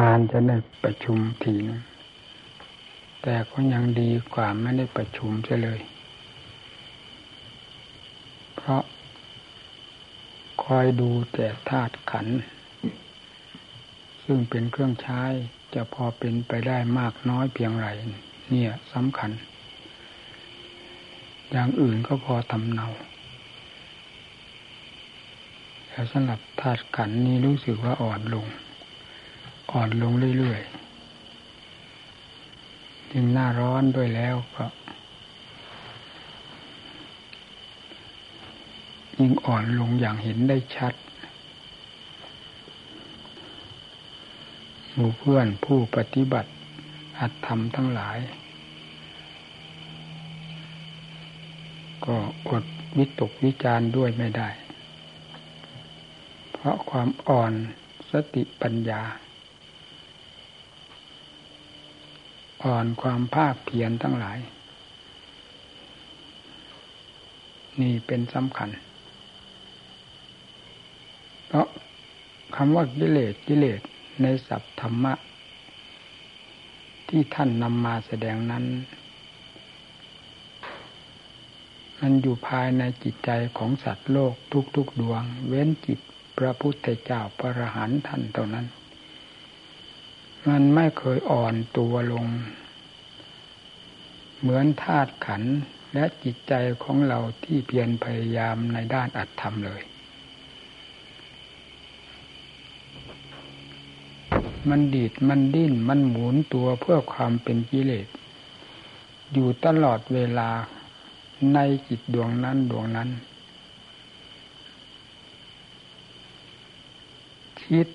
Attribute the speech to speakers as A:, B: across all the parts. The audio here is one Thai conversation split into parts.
A: นานๆจะได้ประชุมทีนึงแต่ก็ยังดีกว่าไม่ได้ประชุมเฉยเลย เพราะคอยดูแต่ธาตุขัน ซึ่งเป็นเครื่องใช้จะพอเป็นไปได้มากน้อยเพียงไรเนี่ยสำคัญ อย่างอื่นก็พอทำเนาแต่สำหรับธาตุขันนี้รู้สึกว่าอ่อนลง อ่อนลงเรื่อยๆยิ่งหน้าร้อนด้วยแล้วก็ยิ่งอ่อนลงอย่างเห็นได้ชัด หมู่เพื่อนผู้ปฏิบัติอัตธรรมทั้งหลาย ก็อดวิตกวิจารด้วยไม่ได้ เพราะความอ่อนสติปัญญา อ่อนความภาคเพียรทั้งหลาย นี่เป็นสำคัญ เพราะคำว่ากิเลสกิเลสในศัพท์ธรรมะ ที่ท่านนำมาแสดงนั้น มันอยู่ภายในจิตใจของสัตว์โลกทุกๆดวง เว้นจิตพระพุทธเจ้าพระหันท่านเท่านั้น มันไม่เคยอ่อนตัวลง เหมือนธาตุขันและจิตใจของเราที่เพียรพยายามในด้านอัตธรรมเลย มันดีดมันดิ้นมันหมุนตัวเพื่อความเป็นกิเลส อยู่ตลอดเวลาในจิตดวงนั้นดวงนั้น คิด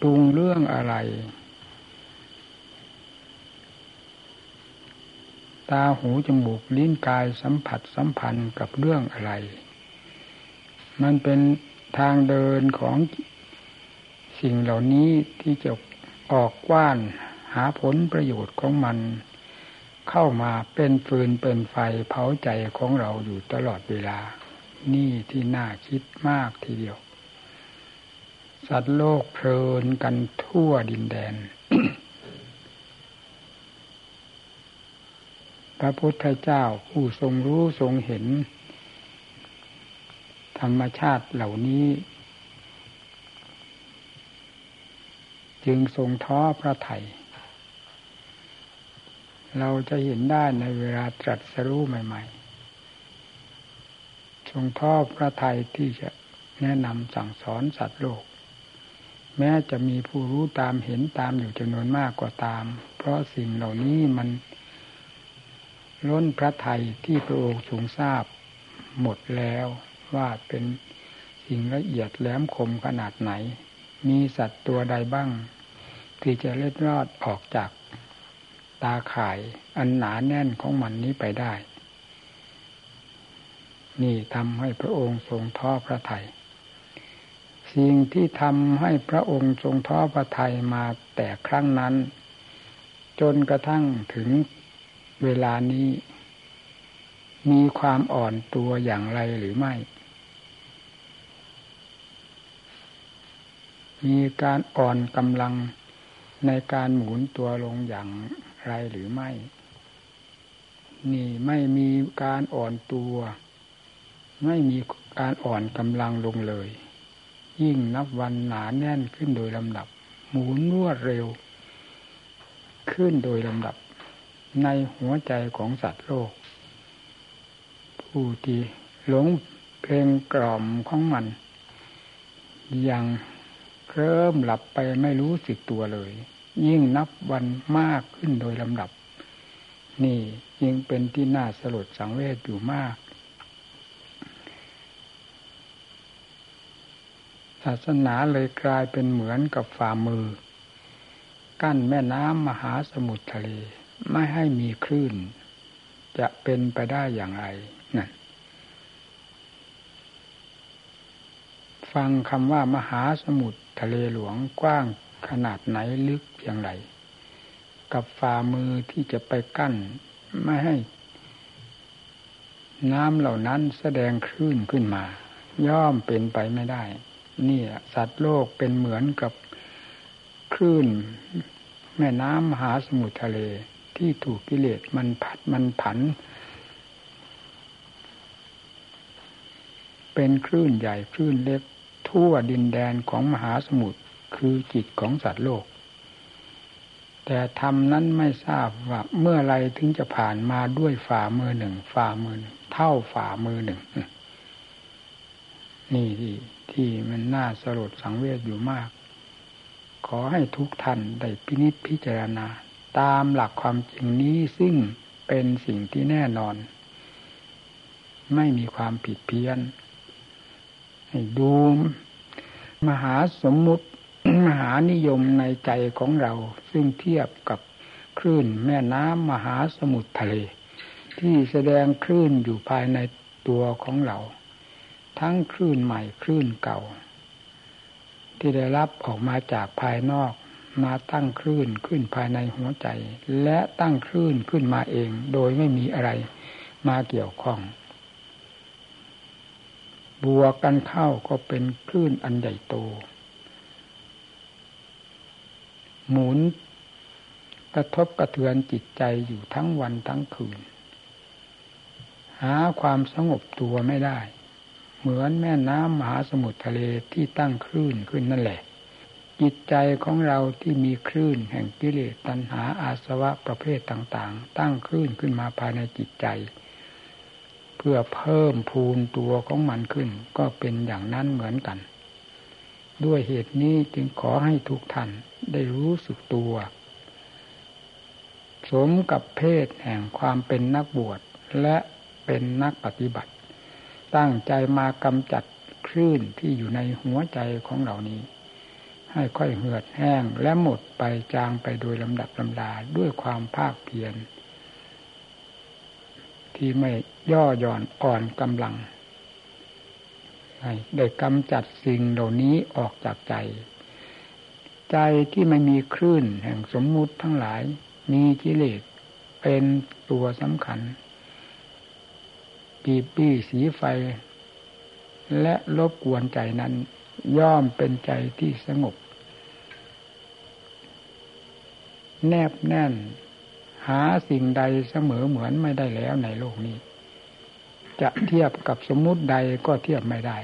A: ปรุงเรื่องอะไร ตาหูจมูกลิ้นกายสัมผัสสัมพันธ์กับเรื่องอะไร มันเป็นทางเดินของสิ่งเหล่านี้ที่จะออกกว้านหาผลประโยชน์ของมัน เข้ามาเป็นฟืนเป็นไฟเผาใจของเราอยู่ตลอดเวลา นี่ที่น่าคิดมากทีเดียว สัตว์โลกเพลินกันทั่วดินแดน พระพุทธเจ้าผู้ทรงรู้ทรงเห็น ธรรมชาติเหล่านี้ จึงทรงท้อพระไถ่เราจะเห็นได้ในเวลาตรัสรู้ใหม่ ๆ ทรงท้อพระไถ่ที่จะแนะนำสั่งสอนสัตว์โลก แม้จะมีผู้รู้ตามเห็นตามอยู่จำนวนมากกว่าตาม เพราะสิ่งเหล่านี้มัน ล้นพระไทยที่พระองค์ทรงทราบหมดแล้วว่าเป็นสิ่งละเอียดแหลมคมขนาดไหน มีสัตว์ตัวใดบ้าง ที่จะเล็ดรอดออกจากตาข่ายอันหนาแน่นของมันนี้ไปได้ นี่ทำให้พระองค์ทรงท้อพระทยัยสิ่งที่ทำให้พระองค์ทรงท้อพระทัยมาแต่ครั้งนั้น จนกระทั่งถึง เวลานี้ มีความอ่อนตัวอย่างไรหรือไม่ มีการอ่อนกำลังในการหมุนตัวลงอย่างไรหรือไม่ นี่ไม่มีการอ่อนตัว ไม่มีการอ่อนกำลังลงเลย ยิ่งนับวันหนาแน่นขึ้นโดยลำดับ หมุนรวดเร็ว ขึ้นโดยลำดับ ในหัวใจของสัตว์โลก ผู้ที่หลงเพลงกล่อมของมัน ยังเคลิ้มหลับไปไม่รู้สึกตัวเลย ยิ่งนับวันมากขึ้นโดยลำดับ นี่ยิ่งเป็นที่น่าสลดสังเวชอยู่มากศาสนาเลยกลายเป็นเหมือนกับฝ่ามือ กั้นแม่น้ำมหาสมุทรทะเล ไม่ให้มีคลื่น จะเป็นไปได้อย่างไรนั่นฟังคำว่ามหาสมุทรทะเลหลวงกว้างขนาดไหนลึกเพียงไร กับฝ่ามือที่จะไปกั้น ไม่ให้ น้ำเหล่านั้นแสดงคลื่นขึ้นมา ย่อมเป็นไปไม่ได้ นี่สัตว์โลกเป็นเหมือนกับคลื่น แม่น้ำมหาสมุทรทะเล ที่ถูกกิเลสมันผัดมันผัน เป็นคลื่นใหญ่คลื่นเล็กทั่วดินแดนของมหาสมุทรคือจิตของสัตว์โลก แต่ธรรมนั้นไม่ทราบว่าเมื่อไรถึงจะผ่านมาด้วยฝ่ามือหนึ่งฝ่ามือหนึ่งเท่าฝ่ามือหนึ่ง นี่ที่ที่มันน่าสลดสังเวชอยู่มาก ขอให้ทุกท่านได้พินิจพิจารณา ตามหลักความจริงนี้ซึ่งเป็นสิ่งที่แน่นอน ไม่มีความผิดเพี้ยน ให้ดูมหาสมมุติมหานิยมในใจของเรา ซึ่งเทียบกับคลื่นแม่น้ำมหาสมุทรทะเล ที่แสดงคลื่นอยู่ภายในตัวของเรา ทั้งคลื่นใหม่คลื่นเก่า ที่ได้รับออกมาจากภายนอก มาตั้งคลื่นขึ้นภายในหัวใจ และตั้งคลื่นขึ้นมาเอง โดยไม่มีอะไรมาเกี่ยวข้อง บวกกันเข้าก็เป็นคลื่นอันใหญ่โต หมุนกระทบกระเทือนจิตใจอยู่ทั้งวันทั้งคืน หาความสงบตัวไม่ได้ เหมือนแม่น้ำมหาสมุทรทะเลที่ตั้งคลื่นขึ้นนั่นแหละ จิตใจของเราที่มีคลื่นแห่งกิเลสตัณหาอาสวะประเภทต่างๆ ตั้งคลื่นขึ้นมาภายในจิตใจ เพื่อเพิ่มพูนตัวของมันขึ้น ก็เป็นอย่างนั้นเหมือนกัน ด้วยเหตุนี้จึงขอให้ทุกท่านได้รู้สึกตัว สมกับเพศแห่งความเป็นนักบวชและเป็นนักปฏิบัติ ตั้งใจมากำจัดคลื่นที่อยู่ในหัวใจของเหล่านี้ ให้ค่อยเหือดแห้งและหมดไปจางไปโดยลำดับลำดาด้วยความภาคเพียรที่ไม่ย่อหย่อนอ่อนกำลังได้กำจัดสิ่งเหล่านี้ออกจากใจ ใจที่ไม่มีคลื่นแห่งสมมุติทั้งหลาย มีกิเลสเป็นตัวสำคัญปีปี้สีไฟ และลบกวนใจนั้น ย่อมเป็นใจที่สงบ แนบแน่น หาสิ่งใดเสมอเหมือนไม่ได้แล้วในโลกนี้ จะเทียบกับสมมุติใดก็เทียบไม่ได้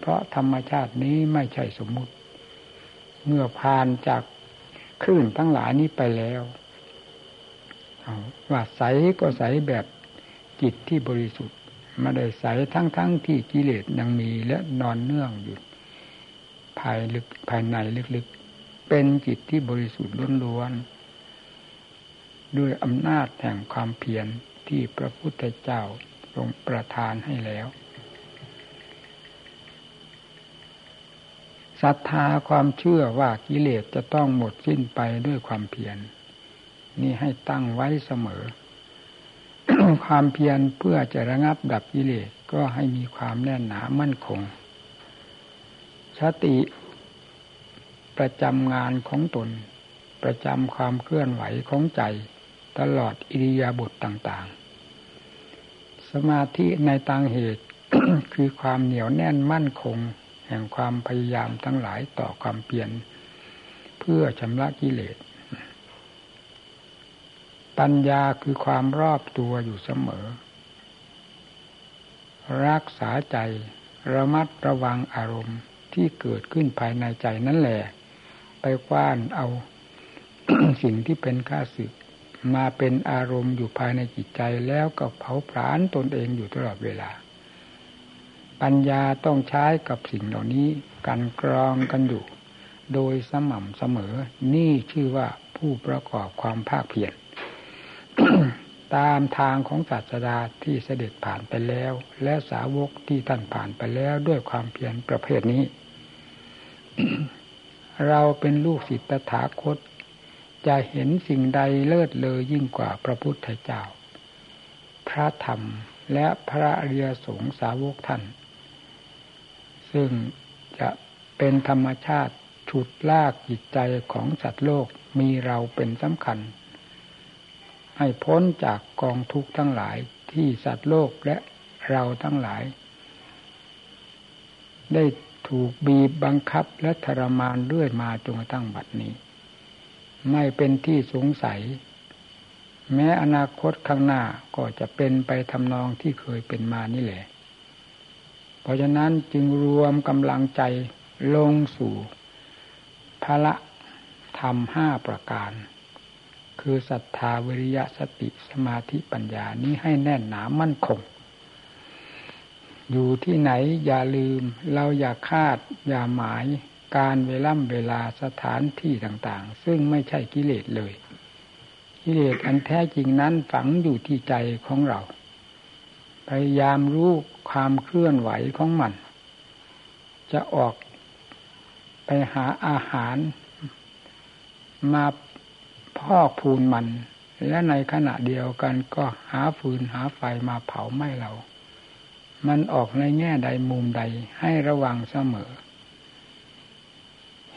A: เพราะธรรมชาตินี้ไม่ใช่สมมุติ เมื่อผ่านจากคลื่นทั้งหลายนี้ไปแล้วว่าใสก็ใสแบบจิตที่บริสุทธิ์มาได้ใสทั้งๆทที่กิเลสยังมีและนอนเนื่องอยู่ภายลึกภายในลึกๆ เป็นจิตที่บริสุทธิ์ล้วนๆ ด้วยอำนาจแห่งความเพียรที่พระพุทธเจ้าทรงประทานให้แล้วศรัทธาความเชื่อว่ากิเลสจะต้องหมดสิ้นไปด้วยความเพียรนี่ให้ตั้งไว้เสมอ ความเพียรเพื่อจะระงับดับกิเลสก็ให้มีความแน่นหนามั่นคงสติประจำงานของตน ประจำความเคลื่อนไหวของใจ ตลอดอิริยาบถต่างๆ สมาธิในต่างเหตุ คือความเหนียวแน่นมั่นคง แห่งความพยายามทั้งหลายต่อความเปลี่ยน เพื่อชำระกิเลส ปัญญาคือความรอบตัวอยู่เสมอ รักษาใจระมัดระวังอารมณ์ที่เกิดขึ้นภายในใจนั่นแหละ ไปคว้านเอาสิ่งที่เป็นข้าศึก มาเป็นอารมณ์อยู่ภายในจิตใจแล้วก็เผาผลาญตนเองอยู่ตลอดเวลา ปัญญาต้องใช้กับสิ่งเหล่านี้กันกรองกันอยู่ โดยสม่ำเสมอ นี่ชื่อว่าผู้ประกอบความภาคเพียรตามทางของศาสดาที่เสด็จผ่านไปแล้ว และสาวกที่ท่านผ่านไปแล้วด้วยความเพียรประเภทนี้ เราเป็นลูกศิษย์ตถาคต จะเห็นสิ่งใดเลิศเลยยิ่งกว่าพระพุทธเจ้า พระธรรมและพระอริยสงสาวกท่าน ซึ่งจะเป็นธรรมชาติฉุดลากจิตใจของสัตว์โลกมีเราเป็นสำคัญ ให้พ้นจากกองทุกข์ทั้งหลายที่สัตว์โลกและเราทั้งหลาย ได้ถูกบีบบังคับและทรมานเรื่อยมาจนกระทั่งบัดนี้ ไม่เป็นที่สงสัย แม้อนาคตข้างหน้าก็จะเป็นไปทำนองที่เคยเป็นมานี่แหละ เพราะฉะนั้นจึงรวมกำลังใจลงสู่พระธรรมห้าประการ คือศรัทธาวิริยะสติสมาธิปัญญานี้ให้แน่นหนามั่นคง อยู่ที่ไหนอย่าลืม เราอย่าคาดอย่าหมาย การเวล่ำเวลาสถานที่ต่างๆ ซึ่งไม่ใช่กิเลสเลย กิเลสอันแท้จริงนั้นฝังอยู่ที่ใจของเรา พยายามรู้ความเคลื่อนไหวของมัน จะออกไปหาอาหาร มาพอกพูนมัน และในขณะเดียวกันก็หาฟืนหาไฟมาเผาไหม้เรา มันออกในแง่ใดมุมใดให้ระวังเสมอ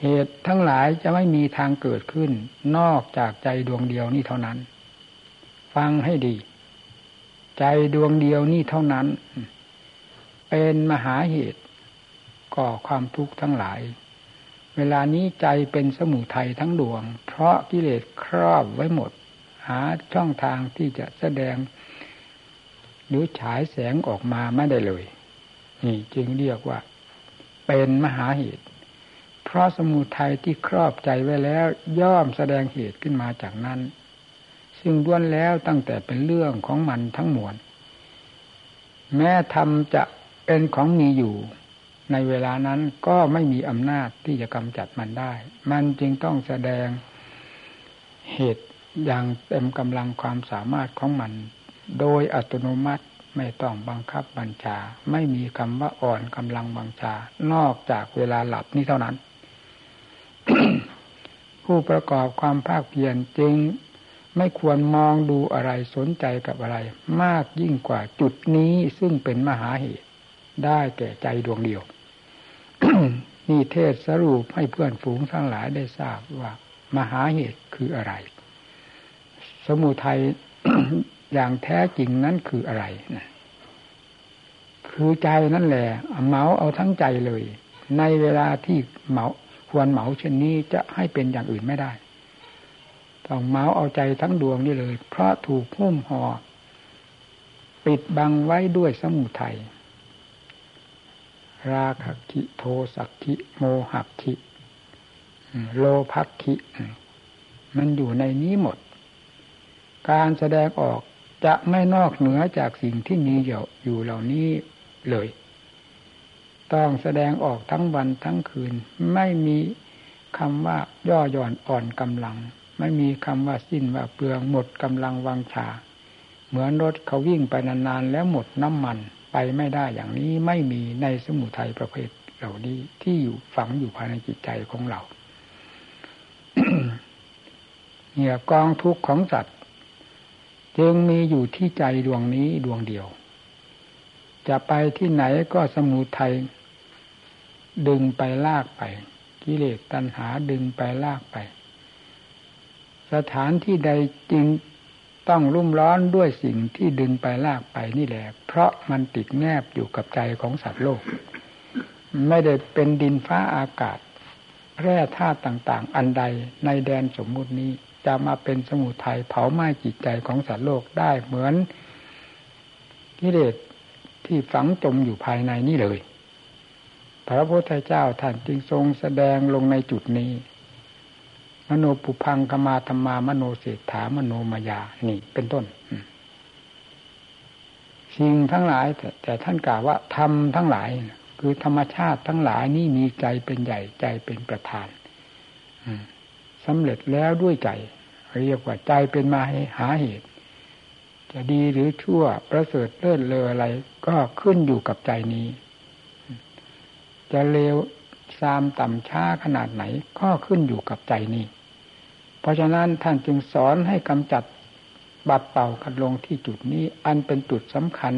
A: เหตุทั้งหลายจะไม่มีทางเกิดขึ้น นอกจากใจดวงเดียวนี่เท่านั้น ฟังให้ดี ใจดวงเดียวนี่เท่านั้น เป็นมหาเหตุก่อความทุกข์ทั้งหลาย เวลานี้ใจเป็นสมุทัยทั้งดวง เพราะกิเลสครอบไว้หมด หาช่องทางที่จะแสดง หรือฉายแสงออกมาไม่ได้เลย นี่จึงเรียกว่า เป็นมหาเหตุ ราะสมุทัยที่ครอบใจไว้แล้วย่อมแสดงเหตุขึ้นมาจากนั้น ซึ่งด้วนแล้วตั้งแต่เป็นเรื่องของมันทั้งมวลแม้ทำจะเป็นของมีอยู่ ในเวลานั้นก็ไม่มีอำนาจที่จะกำจัดมันได้ มันจึงต้องแสดงเหตุอย่างเต็มกำลังความสามารถของมัน โดยอัตโนมัติไม่ต้องบังคับบัญชา ไม่มีคำว่าอ่อนกำลังบังชา นอกจากเวลาหลับนี้เท่านั้น ผู้ประกอบความภาคเพียรจึงไม่ควรมองดูอะไรสนใจกับอะไร มากยิ่งกว่าจุดนี้ซึ่งเป็นมหาเหตุ ได้แก่ใจดวงเดียว นี่เทศสรุปให้เพื่อนฝูงทั้งหลายได้ทราบว่า มหาเหตุคืออะไร สมุทัยอย่างแท้จริงนั้นคืออะไรนะคือใจนั่นแหละเมาเอาทั้งใจเลย ในเวลาที่เมา ควรเหมาเช่นนี้จะให้เป็นอย่างอื่นไม่ได้ ต้องเหมาเอาใจทั้งดวงนี่เลย เพราะถูกหุ้มห่อปิดบังไว้ด้วยสมุทัยราคะคิโทสักคิโมหักคิโลภักคิมันอยู่ในนี้หมด การแสดงออกจะไม่นอกเหนือจากสิ่งที่มีอยู่เหล่านี้เลย ต้องแสดงออกทั้งวันทั้งคืน ไม่มีคำว่าย่อหย่อนอ่อนกำลัง ไม่มีคำว่าสิ้นว่าเปลืองหมดกำลังวังชา เหมือนรถเขาวิ่งไปนานๆแล้วหมดน้ำมันไปไม่ได้อย่างนี้ไม่มีในสมุทัยประเภทเหล่านี้ที่อยู่ฝังอยู่ภายในจิตใจของเราเนี่ยกองทุกข์ของสัตว์จึงมีอยู่ที่ใจดวงนี้ดวงเดียว จะไปที่ไหนก็สมุทัย ดึงไปลากไป กิเลสตัณหาดึงไปลากไป สถานที่ใดจริงต้องรุ่มร้อนด้วยสิ่งที่ดึงไปลากไปนี่แหละ เพราะมันติดแนบอยู่กับใจของสัตว์โลก ไม่ได้เป็นดินฟ้าอากาศแร่ธาตุต่าง ๆ อันใดในแดนสมมุตินี้จะมาเป็นสมุทัยเผาไหม้จิตใจของสัตว์โลกได้เหมือนกิเลสที่ฝังจมอยู่ภายในนี่เลย พระพุทธเจ้าท่านจึงทรงแสดงลงในจุดนี้ มโนปุพังกมาธรรมามโนเศรษฐามโนมายานี่เป็นต้นสิ่งทั้งหลายแต่แต่ท่านกล่าวว่าธรรมทั้งหลาย คือธรรมชาติทั้งหลายนี่มีใจเป็นใหญ่ใจเป็นประธานสำเร็จแล้วด้วยใจ เรียกว่าใจเป็นมาให้หาเหตุ จะดีหรือชั่วประเสริฐเลิศเลออะไร ก็ขึ้นอยู่กับใจนี้ จะเลวซามต่ำช้าขนาดไหนก็ขึ้นอยู่กับใจนี้ราะฉะนั้นท่านจึงสอนให้กำจัดบัดเป่ากันลงที่จุดนี้ อันเป็นจุดสำคัญ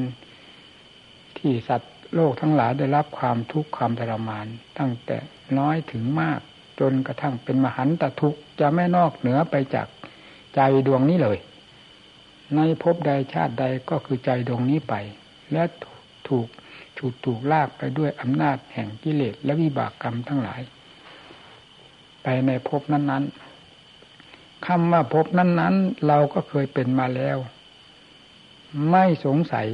A: ที่สัตว์โลกทั้งหลายได้รับความทุกข์ความทรมาน ตั้งแต่น้อยถึงมาก จนกระทั่งเป็นมหันตทุกข์จะไม่นอกเหนือไปจากใจดวงนี้เลย ในภพใดชาติใดก็คือใจดวงนี้ไป และถูก ถูกถูกลากไปด้วยอำนาจแห่งกิเลสและวิบากกรรมทั้งหลาย ไปในภพนั้น ๆคำว่าภพนั้น ๆ เราก็เคยเป็นมาแล้ว ไม่สงสัย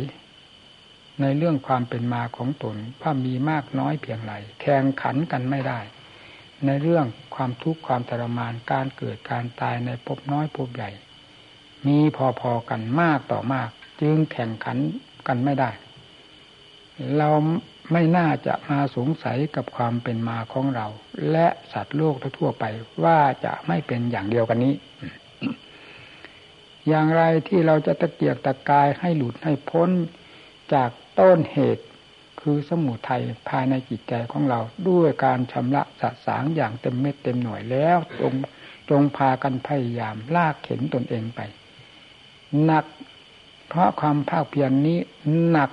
A: ในเรื่องความเป็นมาของตนว่ามีมากน้อยเพียงไรแข่งขันกันไม่ได้ ในเรื่องความทุกข์ความทรมานการเกิดการตายในภพน้อยภพใหญ่ มีพอๆกันมากต่อมาก จึงแข่งขันกันไม่ได้ เราไม่น่าจะมาสงสัยกับความเป็นมาของเรา และสัตว์โลกทั่วไปว่าจะไม่เป็นอย่างเดียวกันนี้ อย่างไรที่เราจะตะเกียกตะกายให้หลุดให้พ้นจากต้นเหตุคือสมุทัยภายในจิตใจของเราด้วยการชำระสะสางอย่างเต็มเม็ดเต็มหน่วยแล้วจงจงพากันพยายามลากเข็นตนเองไปหนัก เพราะความภาคเพียรนนี้หนัก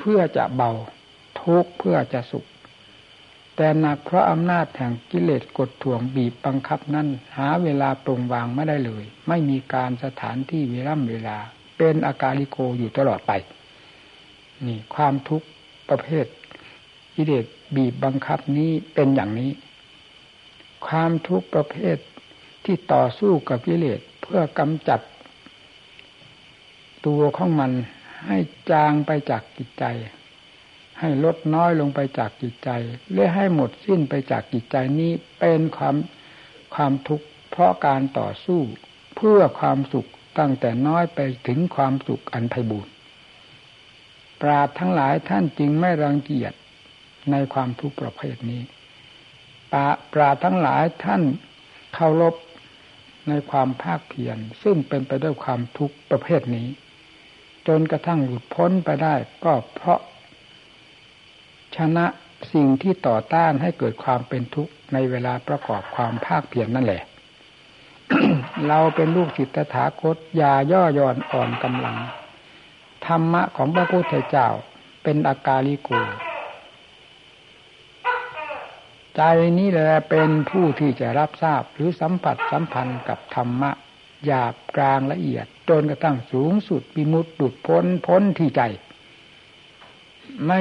A: เพื่อจะเบา ทุกเพื่อจะสุข แต่หนักเพราะอำนาจแห่งกิเลสกดถ่วงบีบบังคับนั้นหาเวลาปรงวางไม่ได้เลย ไม่มีการสถานที่เวลาเวลา เป็นอาการลิโกอยู่ตลอดไป นี่ความทุกข์ประเภทกิเลสบีบบังคับนี้เป็นอย่างนี้ ความทุกข์ประเภทที่ต่อสู้กับกิเลสเพื่อกำจัดตัวของมัน ให้จางไปจากจิตใจ ให้ลดน้อยลงไปจากจิตใจและให้หมดสิ้นไปจากจิตใจนี้เป็นความความทุกข์เพราะการต่อสู้เพื่อความสุขตั้งแต่น้อยไปถึงความสุขอันไพบูรณ์ปราดทั้งหลายท่านจึงไม่รังเกียจในความทุกข์ประเภทนี้ปราปราทั้งหลายท่านเคารพในความภาคเพียรซึ่งเป็นไปด้วยความทุกข์ประเภทนี้ จนกระทั่งหลุดพ้นไปได้ ก็เพราะ ชนะสิ่งที่ต่อต้านให้เกิดความเป็นทุกข์ในเวลาประกอบความภาคเพียรนนั่นแหละ เราเป็นลูกศิษย์ตถาคตอย่าย่อหย่อนอ่อนกำลัง ธรรมะของพระพุทธเจ้าเป็นอากาลิโกใจนี้แหละเป็นผู้ที่จะรับทราบหรือสัมผัสสัมพันธ์กับธรรมะหยาบกลางละเอียด จนกระทั่งสูงสุดปิมุตดุดพ้นพ้นที่ใจ ไม่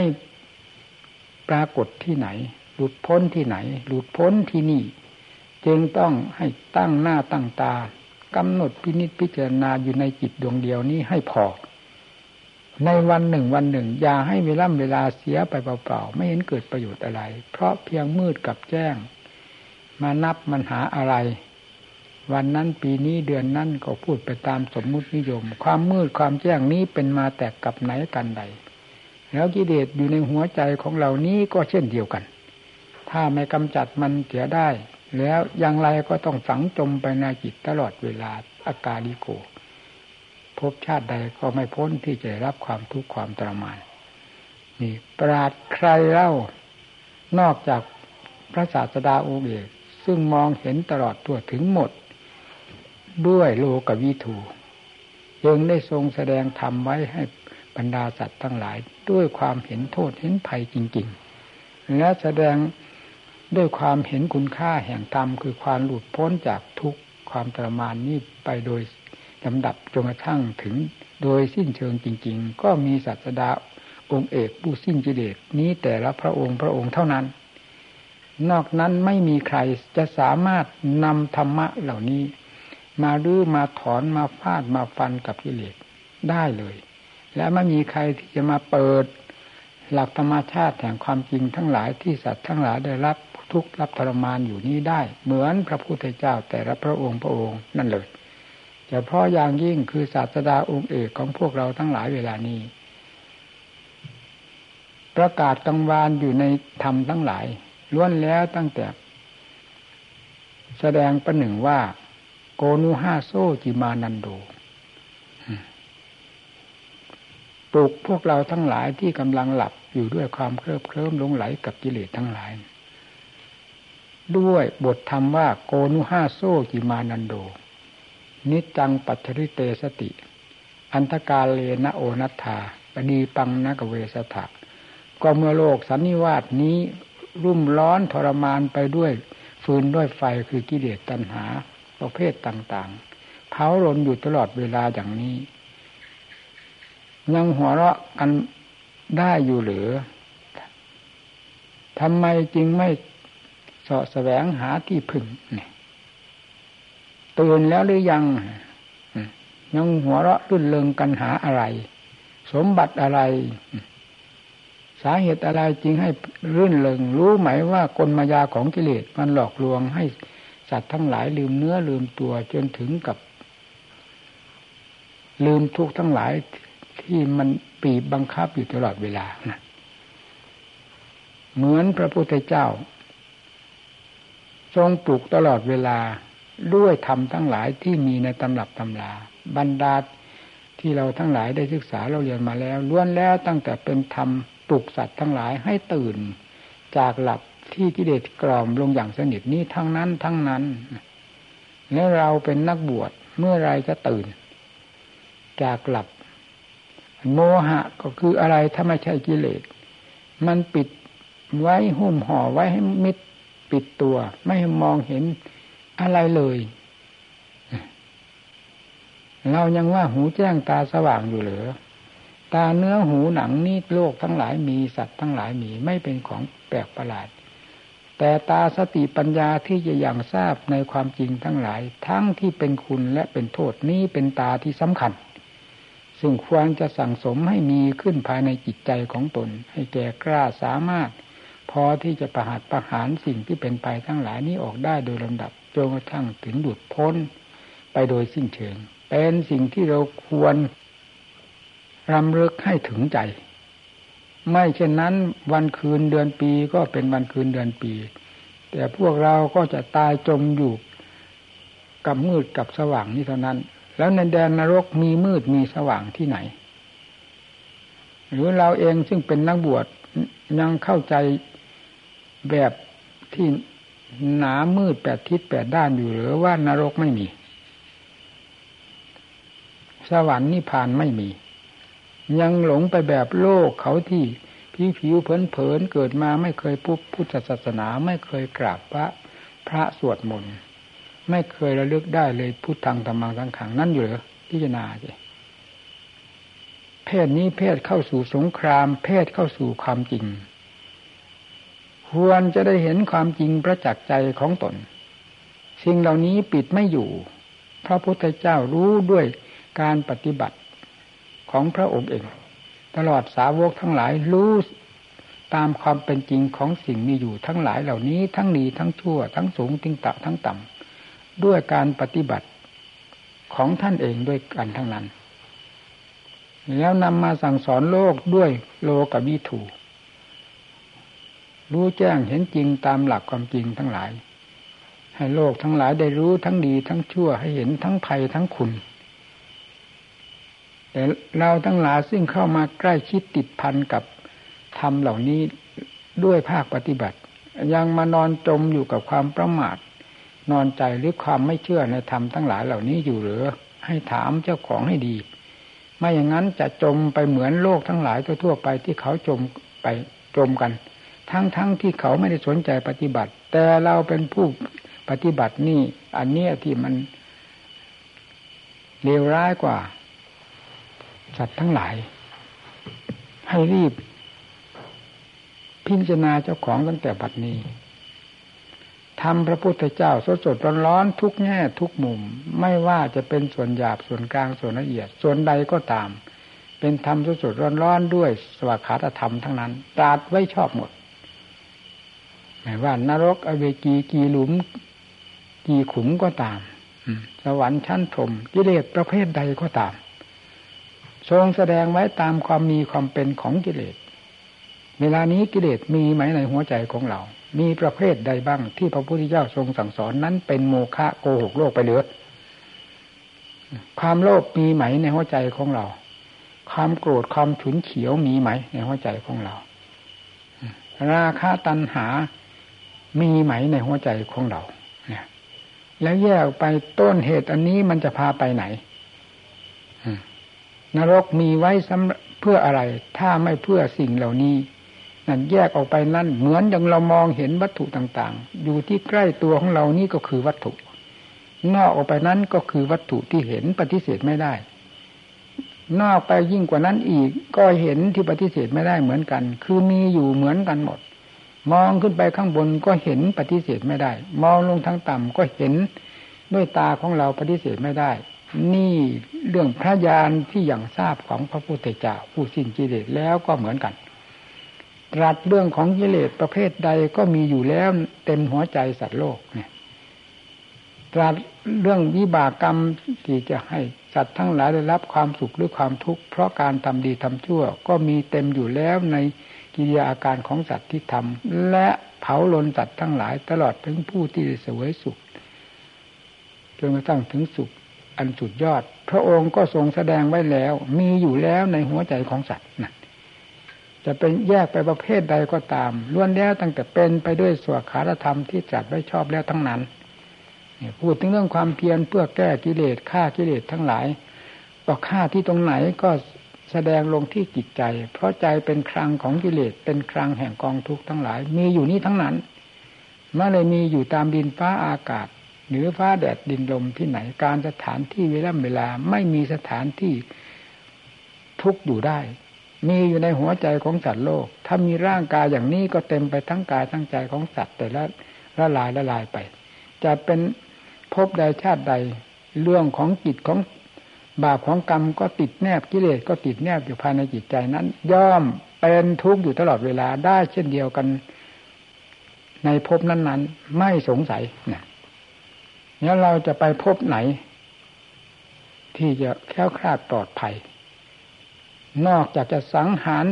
A: ปรากฏที่ไหน หลุดพ้นที่ไหน หลุดพ้นที่นี่ จึงต้องให้ตั้งหน้าตั้งตากำหนดพินิจพิจารณาอยู่ในจิตดวงเดียวนี้ให้พอ ในวันหนึ่งวันหนึ่ง อย่าให้เวลาเวลาเสียไปเปล่าๆ ไม่เห็นเกิดประโยชน์อะไร เพราะเพียงมืดกับแจ้ง มานับมันหาอะไร วันนั้นปีนี้เดือนนั้นก็พูดไปตามสมมุตินิยม ความมืดความแจ้งนี้เป็นมาแต่กับไหนกันใด แล้วกิเลสอยู่ในหัวใจของเรานี้ก็เช่นเดียวกัน ถ้าไม่กำจัดมันเสียได้ แล้วอย่างไรก็ต้องฝังจมไปในจิตตลอดเวลาอากาลิโกพบชาติใดก็ไม่พ้นที่จะรับความทุกข์ความทรมาน นี่ปราดใครเล่านอกจากพระศาสดาองค์เอกซึ่งมองเห็นตลอดตัวถึงหมด ด้วยโลกวิถูยังได้ทรงแสดงธรรมไว้ให้บรรดาสัตว์ทั้งหลาย ด้วยความเห็นโทษเห็นภัยจริง ๆ และแสดงด้วยความเห็นคุณค่าแห่งธรรมคือความหลุดพ้นจากทุกข์ความทรมานนี้ไปโดยลำดับจนกระทั่งถึงโดยสิ้นเชิงจริง ๆ ก็มีศาสดาองค์เอกผู้สิ้นกิเลสนี้แต่ละพระองค์พระองค์เท่านั้น นอกนั้นไม่มีใครจะสามารถนำธรรมะเหล่านี้ มาดื้อมาถอนมาฟาดมาฟันกับกิเลสได้เลย และไม่มีใครที่จะมาเปิด หลักธรรมชาติแห่งความจริงทั้งหลายที่สัตว์ทั้งหลายได้รับทุกข์รับทรมานอยู่นี้ได้ เหมือนพระพุทธเจ้าแต่ละพระองค์พระองค์นั่นเลยเฉพาะอย่างยิ่งคือศาสดาองค์เอกของพวกเราทั้งหลายเวลานี้ ประกาศกังวานอยู่ในธรรมทั้งหลายล้วนแล้วตั้งแต่ แสดงประหนึ่งว่า โกนุห้าโซจิมานันโดปลุกพวกเราทั้งหลายที่กำลังหลับอยู่ด้วยความเคลิบเคลิ้มลงไหลกับกิเลสทั้งหลาย ด้วยบทธรรมว่าโกนุห้าโซจิมานันโด นิจังปัจริเตสติ อันธกาเลนะโอนัตถาปดีปังนักเวสถะก็เมื่อโลกสันนิวาสนี้รุ่มร้อนทรมานไปด้วย ฟืนด้วยไฟคือกิเลสตัณหา ประเภทต่างๆเผาลนอยู่ตลอดเวลาอย่างนี้ ยังหัวเราะกันได้อยู่หรือทำไมจึงไม่สาะแสวงหาที่พึ่งเนี่ยตื่นแล้วหรือยังยังหัวเราะรื่นเริงกันหาอะไร สมบัติอะไร สาเหตุอะไรจริงให้รื่นเริงรู้ไหมว่ากลมายาของกิเลสมันหลอกลวงให้ สัตว์ทั้งหลายลืมเนื้อลืมตัวจนถึงกับ ลืมทุกทั้งหลายที่มันปีบบังคับอยู่ตลอดเวลานะเหมือนพระพุทธเจ้า ทรงปลุกตลอดเวลาด้วยธรรมทั้งหลายที่มีในตำรับตำราบรรดาที่เราทั้งหลายได้ศึกษาเราเรียนมาแล้วล้วนแล้วตั้งแต่เป็นธรรมปลุกสัตว์ทั้งหลายให้ตื่น จากหลับ ที่กิเลสกล่อมลงอย่างสนิทนี้ทั้งนั้นทั้งนั้น แล้วเราเป็นนักบวชเมื่อไรจะตื่น จากหลับ โมหะก็คืออะไรถ้าไม่ใช่กิเลส มันปิดไว้หุ้มห่อไว้ให้มิดปิดตัว ไม่ให้มองเห็นอะไรเลย เรายังว่าหูแจ้งตาสว่างอยู่เหรือตาเนื้อหูหนังนี่โลกทั้งหลายมีสัตว์ทั้งหลายมีไม่เป็นของแปลกประหลาด แต่ตาสติปัญญาที่จะอย่างทราบในความจริงทั้งหลาย ทั้งที่เป็นคุณและเป็นโทษนี้เป็นตาที่สำคัญ ซึ่งควรจะสั่งสมให้มีขึ้นภายในจิตใจของตน ให้แก่กล้าสามารถ พอที่จะประหารประหารสิ่งที่เป็นไปทั้งหลายนี้ออกได้โดยลำดับจนกระทั่งถึงหลุดพ้น ไปโดยสิ้นเชิง เป็นสิ่งที่เราควรรำลึกให้ถึงใจ ไม่เช่นนั้นวันคืนเดือนปีก็เป็นวันคืนเดือนปี แต่พวกเราก็จะตายจมอยู่กับมืดกับสว่างนี้เท่านั้น แล้วในแดนนรกมีมืดมีสว่างที่ไหน หรือเราเองซึ่งเป็นนักบวชยังเข้าใจแบบที่หนามืดแปดทิศแปดด้านอยู่หรือว่านรกไม่มี สวรรค์นิพพานไม่มี ยังหลงไปแบบโลกเขาที่ผิวผิวเผินเผินเกิดมาไม่เคยพุพุทธศาสนาไม่เคยกราบพระพระสวดมนต์ไม่เคยระลึกได้เลยพุทธังธรรมังสังขังนั่นอยู่เหรอพิจารณาสิเพศนี้เพศเข้าสู่สงคราม เพศเข้าสู่ความจริง ควรจะได้เห็นความจริงประจักษ์ใจของตน สิ่งเหล่านี้ปิดไม่อยู่ พระพุทธเจ้ารู้ด้วยการปฏิบัติ ของพระองค์เอง ตลอดสาวกทั้งหลายรู้ตามความเป็นจริงของสิ่งมีอยู่ทั้งหลายเหล่านี้ทั้งดีทั้งชั่ว ทั้งสูงทั้งต่ำทั้งต่ำด้วยการปฏิบัติของท่านเองด้วยกันทั้งนั้น แล้วนำมาสั่งสอนโลกด้วยโลกบิถูรู้แจ้งเห็นจริงตามหลักความจริงทั้งหลาย ให้โลกทั้งหลายได้รู้ทั้งดีทั้งชั่วให้เห็นทั้งภัยทั้งคุณ แต่เราทั้งหลายซึ่งเข้ามาใกล้ชิดติดพันกับธรรมเหล่านี้ด้วยภาคปฏิบัติ ยังมานอนจมอยู่กับความประมาท นอนใจหรือความไม่เชื่อในธรรมทั้งหลายเหล่านี้อยู่หรือให้ถามเจ้าของให้ดี ไม่อย่างนั้นจะจมไปเหมือนโลกทั้งหลายทั่วไปที่เขาจมไปจมกัน ทั้งๆทที่เขาไม่ได้สนใจปฏิบัติ แต่เราเป็นผู้ปฏิบัตินี่ อันนี้ที่มันเลวร้ายกว่า สัตว์ทั้งหลาย ให้รีบ พิจารณาเจ้าของตั้งแต่บัดนี้ทำพระพุทธเจ้าสดสดร้อนร้อนทุกแง่ทุกมุม ไม่ว่าจะเป็นส่วนหยาบส่วนกลางส่วนละเอียด ส่วนใดก็ตาม เป็นธรรมสดสดร้อนร้อนด้วยสวัสดิธรรมทั้งนั้นตราดไว้ชอบหมดไม่ว่านรกอเวกีกีหลุม กี่ขุมก็ตามสวรรค์ชั้นถมกิเลสประเภทใดก็ตาม ทรงแสดงไว้ตามความมีความเป็นของกิเลส เวลานี้กิเลสมีไหมในหัวใจของเรา มีประเภทใดบ้างที่พระพุทธเจ้าทรงสั่งสอนนั้นเป็นโมฆะโกหกโลกไปเหลือ ความโลภมีไหมในหัวใจของเรา ความโกรธความฉุนเฉียวมีไหมในหัวใจของเรา ราคะตัณหามีไหมในหัวใจของเรา เนี่ย แล้วแยกไปต้นเหตุอันนี้มันจะพาไปไหน นรกมีไว้สำเพื่ออะไร ถ้าไม่เพื่อสิ่งเหล่านี้นั่นแยกออกไปนั่นเหมือนอย่างเรามองเห็นวัตถุต่างๆ อยู่ที่ใกล้ตัวของเรานี่ก็คือวัตถุ นอกออกไปนั้นก็คือวัตถุที่เห็นปฏิเสธไม่ได้ นอกไปยิ่งกว่านั้นอีกก็เห็นที่ปฏิเสธไม่ได้เหมือนกัน คือมีอยู่เหมือนกันหมด มองขึ้นไปข้างบนก็เห็นปฏิเสธไม่ได้ มองลงทางต่ำก็เห็นด้วยตาของเราปฏิเสธไม่ได้ นี่เรื่องพระญาณที่อย่างทราบของพระพุทธเจ้าผู้สิ้นกิเลสแล้วก็เหมือนกันตรัสเรื่องของกิเลสประเภทใดก็มีอยู่แล้วเต็มหัวใจสัตว์โลกเนี่ยตรัสเรื่องวิบากกรรมที่จะให้สัตว์ทั้งหลายได้รับความสุขหรือความทุกข์เพราะการทำดีทำชั่ว ก็มีเต็มอยู่แล้วในกิริยาอาการของสัตว์ที่ทำและเผาลนสัตว์ทั้งหลายตลอดถึงผู้ที่เสวยสุขจนกระทั่งถึงสุข อันสุดยอด พระองค์ก็ทรงแสดงไว้แล้ว มีอยู่แล้วในหัวใจของสัตว์นะจะเป็นแยกไปประเภทใดก็ตามล้วนแล้วตั้งแต่เป็นไปด้วยสวขารธรรมที่จัดไว้ชอบแล้วทั้งนั้นพูดถึงเรื่องความเพียรเพื่อแก้กิเลสฆ่ากิเลสทั้งหลายก็ฆ่าที่ตรงไหนก็แสดงลงที่จิตใจ เพราะใจเป็นครังของกิเลสเป็นครังแห่งกองทุกข์ทั้งหลาย มีอยู่นี้ทั้งนั้นไม่เลยมีอยู่ตามดินฟ้าอากาศ หรือฟ้าแดดดินลมที่ไหนการสถานที่เวลาเวลาไม่มีสถานที่ทุกอยู่ได้ มีอยู่ในหัวใจของสัตว์โลก ถ้ามีร่างกายอย่างนี้ก็เต็มไปทั้งกายทั้งใจของสัตว์แต่ละละลายละลายไป จะเป็นพบใดชาติใดเรื่องของจิตของบาปของกรรมก็ติดแนบกิเลสก็ติดแนบอยู่ภายในจิตใจนั้น ย่อมเป็นทุกข์อยู่ตลอดเวลาได้เช่นเดียวกัน ในภพนั้นๆ ไม่สงสัยนะ แล้วเราจะไปพบไหน ที่จะแค้วคลาดปลอดภัย นอกจากจะสังหาร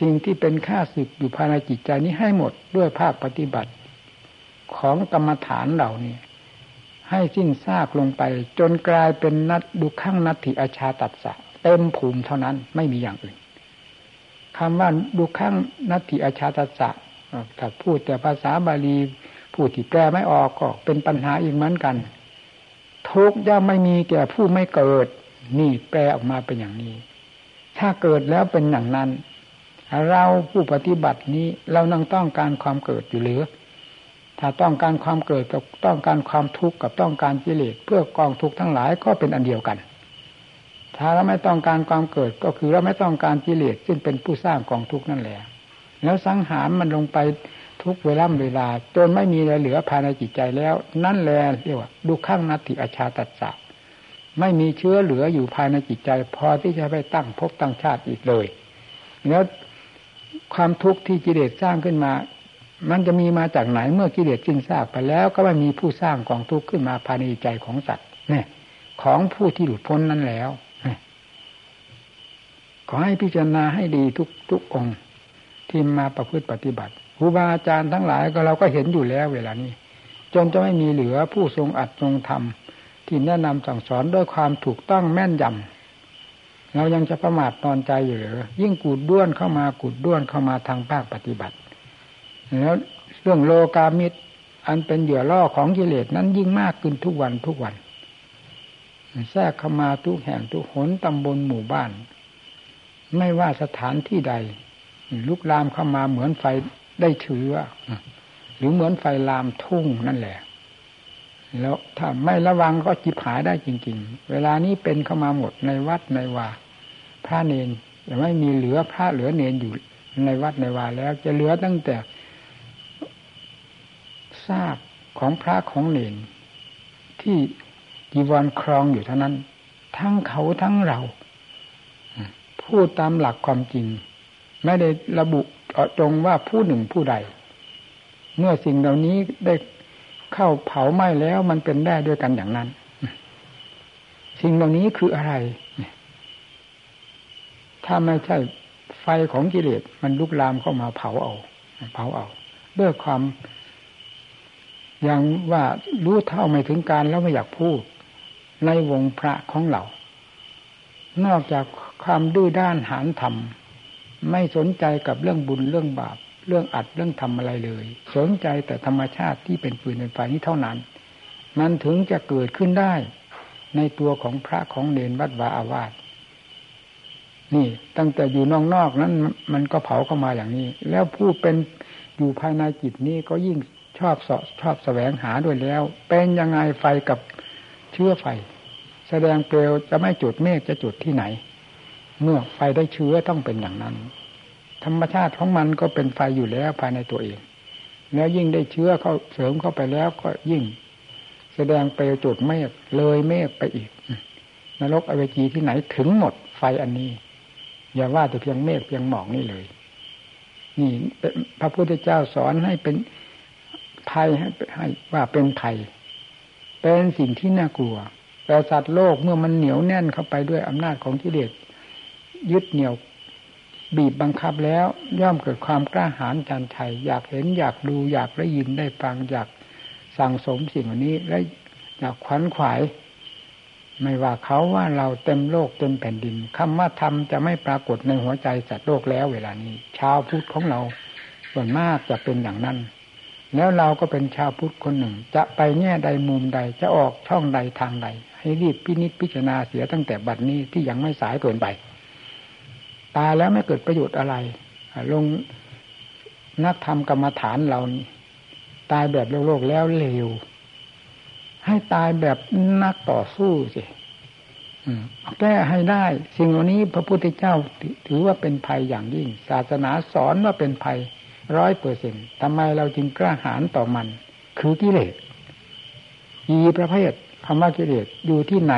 A: สิ่งที่เป็นค่าศึกอยู่ภายในจิตใจนี้ให้หมดด้วยภาคปฏิบัติของกรรมฐานเหล่านี้ให้สิ้นซากลงไป จนกลายเป็นนัดดูข้างนัตถิอาชาตัดสะเต็มภูมิเท่านั้นไม่มีอย่างอื่นคำว่าดูข้างนัตถิอาชาตัดสะถ้าพูดแต่ภาษาบาลี ผู้ที่แปลไม่ออกก็เป็นปัญหาอีกเหมือนกัน ทุกย่อมไม่มีแก่ผู้ไม่เกิด นี่แปลออกมาเป็นอย่างนี้ ถ้าเกิดแล้วเป็นอย่างนั้น เราผู้ปฏิบัตินี้เรานั่งต้องการความเกิดอยู่หรือถ้าต้องการความเกิดกับต้องการความทุกข์กับต้องการกิเลสเพื่อกองทุกข์ทั้งหลายก็เป็นอันเดียวกัน ถ้าเราไม่ต้องการความเกิดก็คือเราไม่ต้องการกิเลสซึ่งเป็นผู้สร้างกองทุกข์นั่นแหละ แล้วสังหารมันลงไป ทุกเวลาเวลา จนไม่มีอะไรเหลือภายในจิตใจแล้ว นั่นแหละเรียกว่าดูข้างนัตติอาชาตัดสะไม่มีเชื้อเหลืออยู่ภายในจิตใจ พอที่จะไปตั้งภพตั้งชาติอีกเลยแล้วความทุกข์ที่กิเลสสร้างขึ้นมา มันจะมีมาจากไหนเมื่อกิเลสสิ้นซากไปแล้ว ก็ไม่มีผู้สร้างกองทุกข์ขึ้นมาภายในใจของสัตว์เนี่ย ของผู้ที่หลุดพ้นนั้นแล้วขอให้พิจารณาให้ดีทุกทุกองที่มาประพฤติปฏิบัติ ครูบาอาจารย์ทั้งหลายก็เราก็เห็นอยู่แล้วเวลานี้จนจะไม่มีเหลือผู้ทรงอัดทรงธรรมที่แนะนำสั่งสอนด้วยความถูกต้องแม่นยำเรายังจะประมาทนอนใจอยู่หรือยิ่งกูดด้วนเข้ามากูดด้วนเข้ามาทางภาคปฏิบัติ แล้วเรื่องโลกามิตร อันเป็นเหยื่อล่อของกิเลสนั้นยิ่งมากขึ้นทุกวันทุกวันแทรกเข้ามาทุกแห่งทุกหนตำบลหมู่บ้าน ไม่ว่าสถานที่ใด ลุกลามเข้ามาเหมือนไฟ ได้เชื้อหรือเหมือนไฟลามทุ่งนั่นแหละ แล้วถ้าไม่ระวังก็จิบหายได้จริง ๆ เวลานี้เป็นเข้ามาหมดในวัดในวาพระเนนจะไม่มีเหลือพระเหลือเนนอยู่ในวัดในวาแล้ว จะเหลือตั้งแต่ซากของพระของเนนที่จีวรครองอยู่เท่านั้น ทั้งเขาทั้งเราพูดตามหลักความจริง ไม่ได้ระบุ ตรงว่าผู้หนึ่งผู้ใด เมื่อสิ่งเหล่านี้ได้เข้าเผาไหม้แล้วมันเป็นได้ด้วยกันอย่างนั้น สิ่งเหล่านี้คืออะไร ถ้าไม่ใช่ไฟของกิเลสมันลุกลามเข้ามาเผาเอา เผาเอาด้วยความอย่างว่ารู้เท่าไม่ถึงการแล้วไม่อยากพูด ในวงพระของเรา นอกจากความดื้อด้านหานธรรม ไม่สนใจกับเรื่องบุญเรื่องบาป เรื่องอัดเรื่องทำอะไรเลย สนใจแต่ธรรมชาติที่เป็นปืนเป็นไฟนี้เท่านั้น มันถึงจะเกิดขึ้นได้ ในตัวของพระของเนนวัดวาอาวาสนี่ ตั้งแต่อยู่นอกๆนั้น มันก็เผาเข้ามาอย่างนี้ แล้วผู้เป็นอยู่ภายในจิตนี้ก็ยิ่งชอบสชอบแสวงหาด้วยแล้ว เป็นยังไงไฟกับเชื้อไฟ แสดงเปลวจะไม่จุดเมฆจะจุดที่ไหน เมื่อไฟได้เชื้อต้องเป็นอย่างนั้น ธรรมชาติของมันก็เป็นไฟอยู่แล้วภายในตัวเอง แล้วยิ่งได้เชื้อเข้าเสริมเข้าไปแล้วก็ยิ่ง แสดงไปจุดเมฆเลยเมฆไปอีก นรกอเวจีที่ไหนถึงหมดไฟอันนี้ อย่าว่าแต่เพียงเมฆเพียงหมอกนี่เลย นี่พระพุทธเจ้าสอนให้เป็นภัยให้ให้ว่าเป็นภัยเป็นสิ่งที่น่ากลัวแต่สัตว์โลกเมื่อมันเหนียวแน่นเข้าไปด้วยอำนาจของกิเลส ยึดเหนี่ยว บีบบังคับแล้วย่อมเกิดความกล้าหาญจันไทยอยากเห็นอยากดูอยากได้ยินได้ฟังอยากสั่งสมสิ่งเหล่านี้และอยากขวัญขวาย ไม่ว่าเขาว่าเราเต็มโลกเต็มแผ่นดินคำว่าธรรมจะไม่ปรากฏในหัวใจสัตว์โลกแล้วเวลานี้ ชาวพุทธของเราส่วนมากจะเป็นอย่างนั้น แล้วเราก็เป็นชาวพุทธคนหนึ่ง จะไปแง่ใดมุมใดจะออกช่องใดทางใด ให้รีบพินิจพิจารณาเสียตั้งแต่บัดนี้ที่ยังไม่สายเกินไป ตายแล้วไม่เกิดประโยชน์อะไร ลงนักธรรมกรรมฐานเราตายแบบโลกโลกแล้วเลวให้ตายแบบนักต่อสู้สิแก้ให้ได้ สิ่งเหล่านี้พระพุทธเจ้าถือว่าเป็นภัยอย่างยิ่ง ศาสนาสอนว่าเป็นภัยร้อยเปอร์เซ็นทำไมเราจึงกล้าหาญต่อมัน คือกิเลสอีประเภทคำว่ากิเลสอยู่ที่ไหน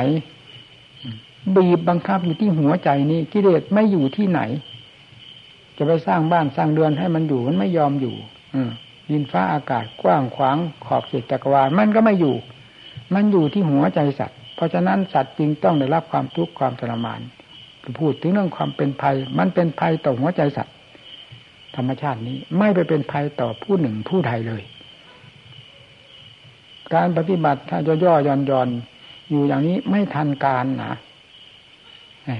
A: บีบบังคับอยู่ที่หัวใจนี้กิเลสไม่อยู่ที่ไหน จะไปสร้างบ้านสร้างเรือนให้มันอยู่มันไม่ยอมอยู่ อืดินฟ้าอากาศกว้างขวางขอบเขตจักรวาลมันก็ไม่อยู่ มันอยู่ที่หัวใจสัตว์ เพราะฉะนั้นสัตว์จึงต้องได้รับความทุกข์ความทรมานพูดถึงเรื่องความเป็นภัย มันเป็นภัยต่อหัวใจสัตว์ ธรรมชาตินี้ไม่ไปเป็นภัยต่อผู้หนึ่งผู้ใดเลย การปฏิบัติถ้าย่อๆย่อนๆอยู่อย่างนี้ไม่ทันการนะ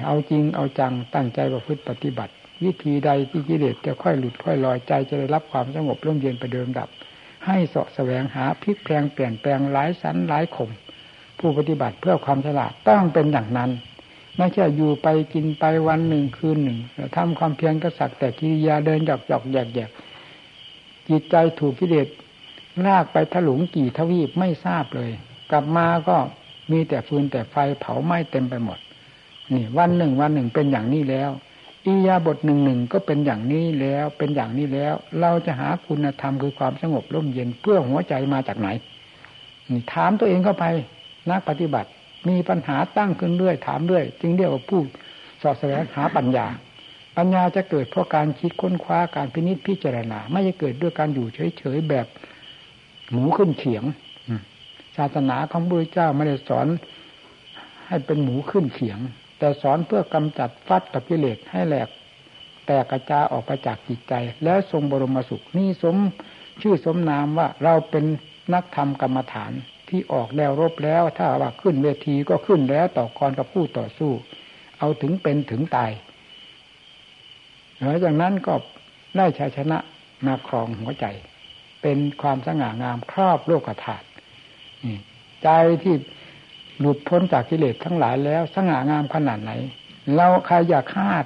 A: เอาจริงเอาจังตั้งใจประพฤติปฏิบัติ วิธีใดที่กิเลสจะค่อยหลุดค่อยลอยใจจะได้รับความสงบร่มเย็นไปเดิมดับ ให้เสาะแสวงหาพลิกแปลงเปลี่ยนแปลงหลายสันหลายขมผู้ปฏิบัติเพื่อความฉลาดต้องเป็นอย่างนั้น ไม่ใช่อยู่ไปกินไปวันหนึ่งคืนหนึ่งทำความเพียรกระสักแต่กิริยาเดินหยอกหยอกแยกแยกจิตใจถูกกิเลสลากไปถลุงกี่ทวีปไม่ทราบเลย กลับมาก็มีแต่ฟืนแต่ไฟเผาไหม้เต็มไปหมด นี่วันหนึ่งวันหนึ่งเป็นอย่างนี้แล้วอียาบทหนึ่งหนึ่งก็เป็นอย่างนี้แล้วเป็นอย่างนี้แล้ว เราจะหาคุณธรรมคือความสงบร่มเย็นเพื่อหัวใจมาจากไหนนี่ถามตัวเองเข้าไปนักปฏิบัติ มีปัญหาตั้งขึ้นเรื่อยถามเรื่อยจึงเรียกว่าผู้สอบแสวงหาปัญญา ปัญญาจะเกิดเพราะการคิดค้นคว้าการพินิจพิจารณา ไม่จะเกิดด้วยการอยู่เฉยๆแบบหมูขึ้นเขียงศาสนาของพระพุทธเจ้าไม่ได้สอนให้เป็นหมูขึ้นเขียง แต่สอนเพื่อกำจัดฟัดกับกิเลสให้แหลก แตกกระจายออกไปจากจิตใจ แล้วทรงบรมสุขนี่สมชื่อสมนามว่าเราเป็นนักธรรมกรรมฐานที่ออกแนวรบแล้ว ถ้าว่าขึ้นเวทีก็ขึ้นแล้วต่อกรกับผู้ต่อสู้ เอาถึงเป็นถึงตายหลังจากนั้นก็ได้ชัยชนะมาครองหัวใจ เป็นความสง่างามครอบโลกธาตุใจที่ หลุดพ้นจากกิเลสทั้งหลายแล้วสง่างามขนาดไหน เราใครอยากคาด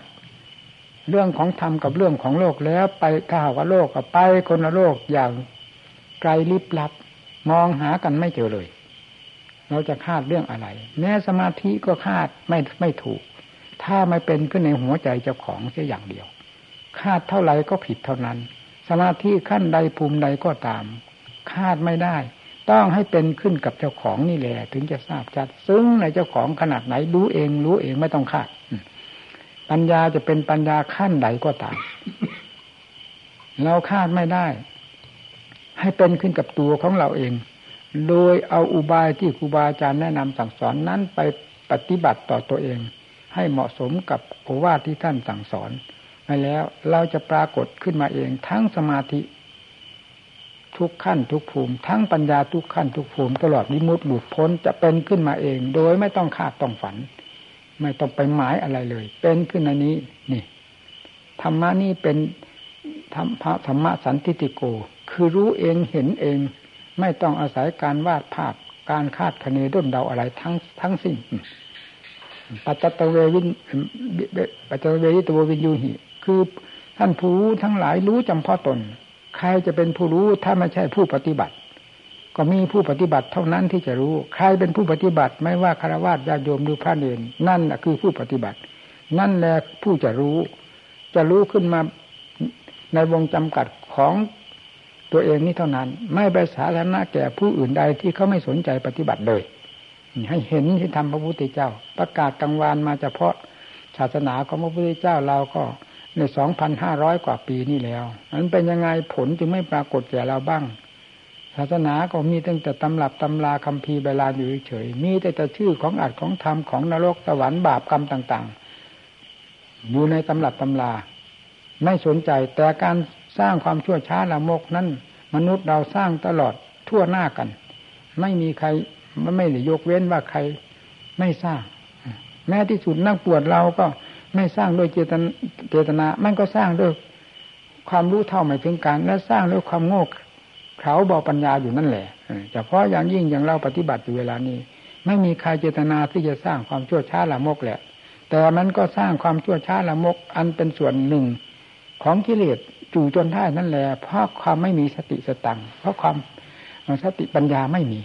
A: เรื่องของธรรมกับเรื่องของโลกแล้ว ไปถ้าหากว่าโลกกับไปคนละโลกอย่างไกลลิบลับ มองหากันไม่เจอเลย เราจะคาดเรื่องอะไรแม้สมาธิก็คาดไม่ไม่ถูก ถ้าไม่เป็นขึ้นในหัวใจเจ้าของแค่อย่างเดียว คาดเท่าไหร่ก็ผิดเท่านั้น สมาธิขั้นใดภูมิใดก็ตาม คาดไม่ได้ ต้องให้เป็นขึ้นกับเจ้าของนี่แหละถึงจะทราบจัดซึ้งในเจ้าของขนาดไหนรู้เองรู้เองไม่ต้องคาดปัญญาจะเป็นปัญญาขั้นใดก็ตามเราคาดไม่ได้ ให้เป็นขึ้นกับตัวของเราเอง โดยเอาอุบายที่ครูบาอาจารย์แนะนำสั่งสอนนั้นไปปฏิบัติต่อตัวเอง ให้เหมาะสมกับโอวาทที่ท่านสั่งสอนไปแล้วเราจะปรากฏขึ้นมาเองทั้งสมาธิ ทุกขั้นทุกภูมิ ทั้งปัญญาทุกขั้นทุกภูมิ ตลอดนิมุตหลุดพ้นจะเป็นขึ้นมาเอง โดยไม่ต้องคาดต้องฝัน ไม่ต้องไปหมายอะไรเลย เป็นขึ้นอันนี้นี่ธรรมะนี่เป็นธรรมธรรมะสันติติโก คือรู้เองเห็นเอง ไม่ต้องอาศัยการวาดภาพการคาดคะเนด้นเดาอะไรทั้งทั้งสิ้นปัจจตเววินปัจจตเววิตววินยูหิ คือท่านผู้ทั้งหลายรู้จำเพาะตน ใครจะเป็นผู้รู้ถ้าไม่ใช่ผู้ปฏิบัติ ก็มีผู้ปฏิบัติเท่านั้นที่จะรู้ ใครเป็นผู้ปฏิบัติ ไม่ว่าคารวะญาโยมหรือพระเนรนั่นคือผู้ปฏิบัติ นั่นแหละผู้จะรู้ จะรู้ขึ้นมาในวงจำกัดของตัวเองนี่เท่านั้น ไม่ไปสาธารณะแก่ผู้อื่นใดที่เขาไม่สนใจปฏิบัติเลยให้เห็นที่ทำพระพุทธเจ้า ประกาศกลางวานมาเฉพาะศาสนาของพระพุทธเจ้าเราก็ ในสองพันห้าร้อยกว่าปีนี่แล้วมันเป็นยังไงผลจึงไม่ปรากฏแก่เราบ้าง ศาสนาก็มีตั้งแต่ตำรับตำราคำพีใบลานอยู่เฉยมีแต่แต่ชื่อของอัดของธรรมของนรกสวรรค์บาปกรรมต่าง ๆ อยู่ในตำรับตำรา ไม่สนใจแต่การสร้างความชั่วช้าละมกนั้นมนุษย์เราสร้างตลอดทั่วหน้ากัน ไม่มีใครไม่ได้ยกเว้นว่าใครไม่สร้าง แม้ที่สุดนักปวดเราก็ ไม่สร้างด้วยเจตนา มันก็สร้างด้วยความรู้เท่าไม่ถึงการ และสร้างด้วยความโง่เขลาบอปัญญาอยู่นั่นแหละเฉพาะอย่างยิ่งอย่างเราปฏิบัติอยู่เวลานี้ ไม่มีใครเจตนาที่จะสร้างความชั่วช้าละมกแหละ แต่มันก็สร้างความชั่วช้าละมก อันเป็นส่วนหนึ่ง ของกิเลสจู่จนได้นั่นแหละเพราะความไม่มีสติสตังเพราะความสติปัญญาไม่มี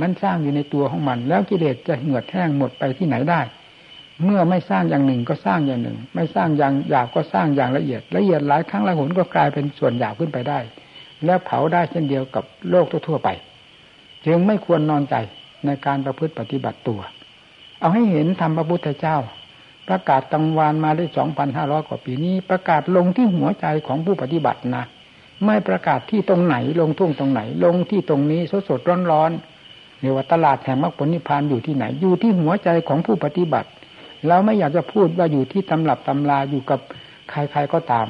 A: มันสร้างอยู่ในตัวของมัน แล้วกิเลสจะเหือดแห้งหมดไปที่ไหนได้ เมื่อไม่สร้างอย่างหนึ่งก็สร้างอย่างหนึ่ง ไม่สร้างอย่างหยาบก็สร้างอย่างละเอียด ละเอียดหลายครั้งหลายหนก็กลายเป็นส่วนหยาบขึ้นไปได้ แล้วเผาได้เช่นเดียวกับโลกทั่วไป จึงไม่ควรนอนใจในการประพฤติปฏิบัติตัว เอาให้เห็นธรรมพระพุทธเจ้า ประกาศตังวานมาได้สองพันห้าร้อยกว่าปีนี้ ประกาศลงที่หัวใจของผู้ปฏิบัตินะไม่ประกาศที่ตรงไหนลงทุ่งตรงไหน ลงที่ตรงนี้สดสดร้อนร้อนเรียกว่าตลาดแห่งมรรคผลนิพพานอยู่ที่ไหนอยู่ที่หัวใจของผู้ปฏิบัติ เราไม่อยากจะพูดว่าอยู่ที่ตำรับตำราอยู่กับใครๆก็ตาม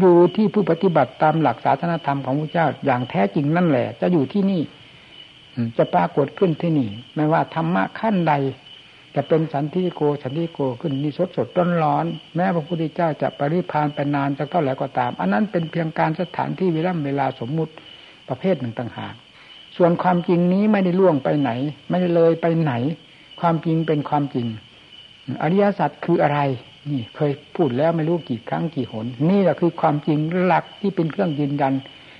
A: อยู่ที่ผู้ปฏิบัติตามหลักศาสนธรรมของพระเจ้าอย่างแท้จริงนั่นแหละ จะอยู่ที่นี่จะปรากฏขึ้นที่นี่ ไม่ว่าธรรมะขั้นใด จะเป็นสันติโกสันติโกขึ้นนี่สดสดร้อนร้อนแม้พระพุทธเจ้าจะปริพานไปนานจะเท่าไหร่ก็ตาม อันนั้นเป็นเพียงการสถานที่เวลาเวลาสมมุติประเภทหนึ่งต่างหากส่วนความจริงนี้ไม่ได้ล่วงไปไหน ไม่ได้เลยไปไหน ความจริงเป็นความจริง อริยสัจคืออะไร นี่เคยพูดแล้วไม่รู้กี่ครั้งกี่หน นี่แหละคือความจริงหลักที่เป็นเครื่องยืนยัน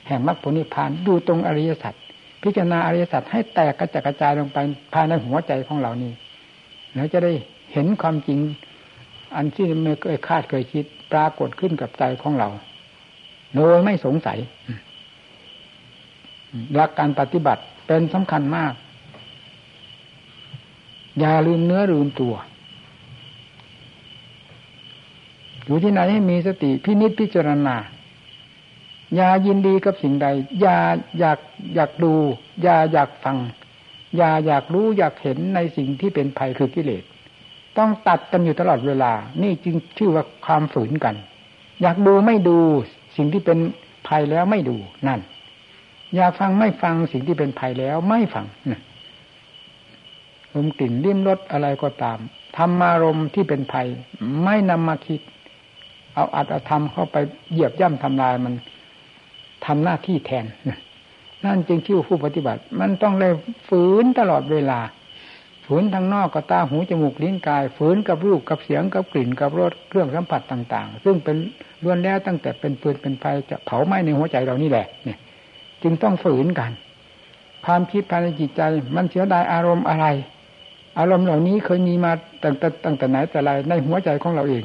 A: แห่งมรรคผลนิพพานดูตรงอริยสัจพิจารณาอริยสัจให้แตกกระจัดกระจายลงไปภายในหัวใจของเรานี่แล้วจะได้เห็นความจริง อันที่ไม่เคยคาดเคยคิด ปรากฏขึ้นกับใจของเรา โดยไม่สงสัยหลักการปฏิบัติเป็นสำคัญมาก อย่าลืมเนื้อลืมตัว อยู่ที่ไหนให้มีสติพินิจพิจารณาอย่ายินดีกับสิ่งใด อย่าอยากอยากดู อย่าอยากฟัง อย่าอยากรู้อยากเห็นในสิ่งที่เป็นภัยคือกิเลส ต้องตัดกันอยู่ตลอดเวลา นี่จึงชื่อว่าความฝืนกัน อยากดูไม่ดู สิ่งที่เป็นภัยแล้วไม่ดูนั่น อยากฟังไม่ฟังสิ่งที่เป็นภัยแล้วไม่ฟังลมกลิ่นลิ้มรสอะไรก็ตามธรรมารมที่เป็นภัย ไม่นำมาคิด เอาอัตธรรมเข้าไปเหยียบย่ำทำลายมันทำหน้าที่แทนนั่นจึงชื่ผู้ปฏิบัติ มันต้องเลยฝืนตลอดเวลา ฝืนทางนอกก็ตาหูจมูกลิ้นกาย ฝืนกับรูปกับเสียงกับกลิ่นกับรสเครื่องสัมผัสต่าง ๆ ซึ่งเป็นล้วนแล้วตั้งแต่เป็นปืนเป็นไฟจะเผาไหม้ในหัวใจเรานี่แหละเนี่ย จึงต้องฝืนกัน ความคิดภายในจิตใจ มันเสียดายอารมณ์อะไร อารมณ์เหล่านี้เคยมีมาตั้งแต่ตั้งแต่ไหนแต่ไรในหัวใจของเราเอง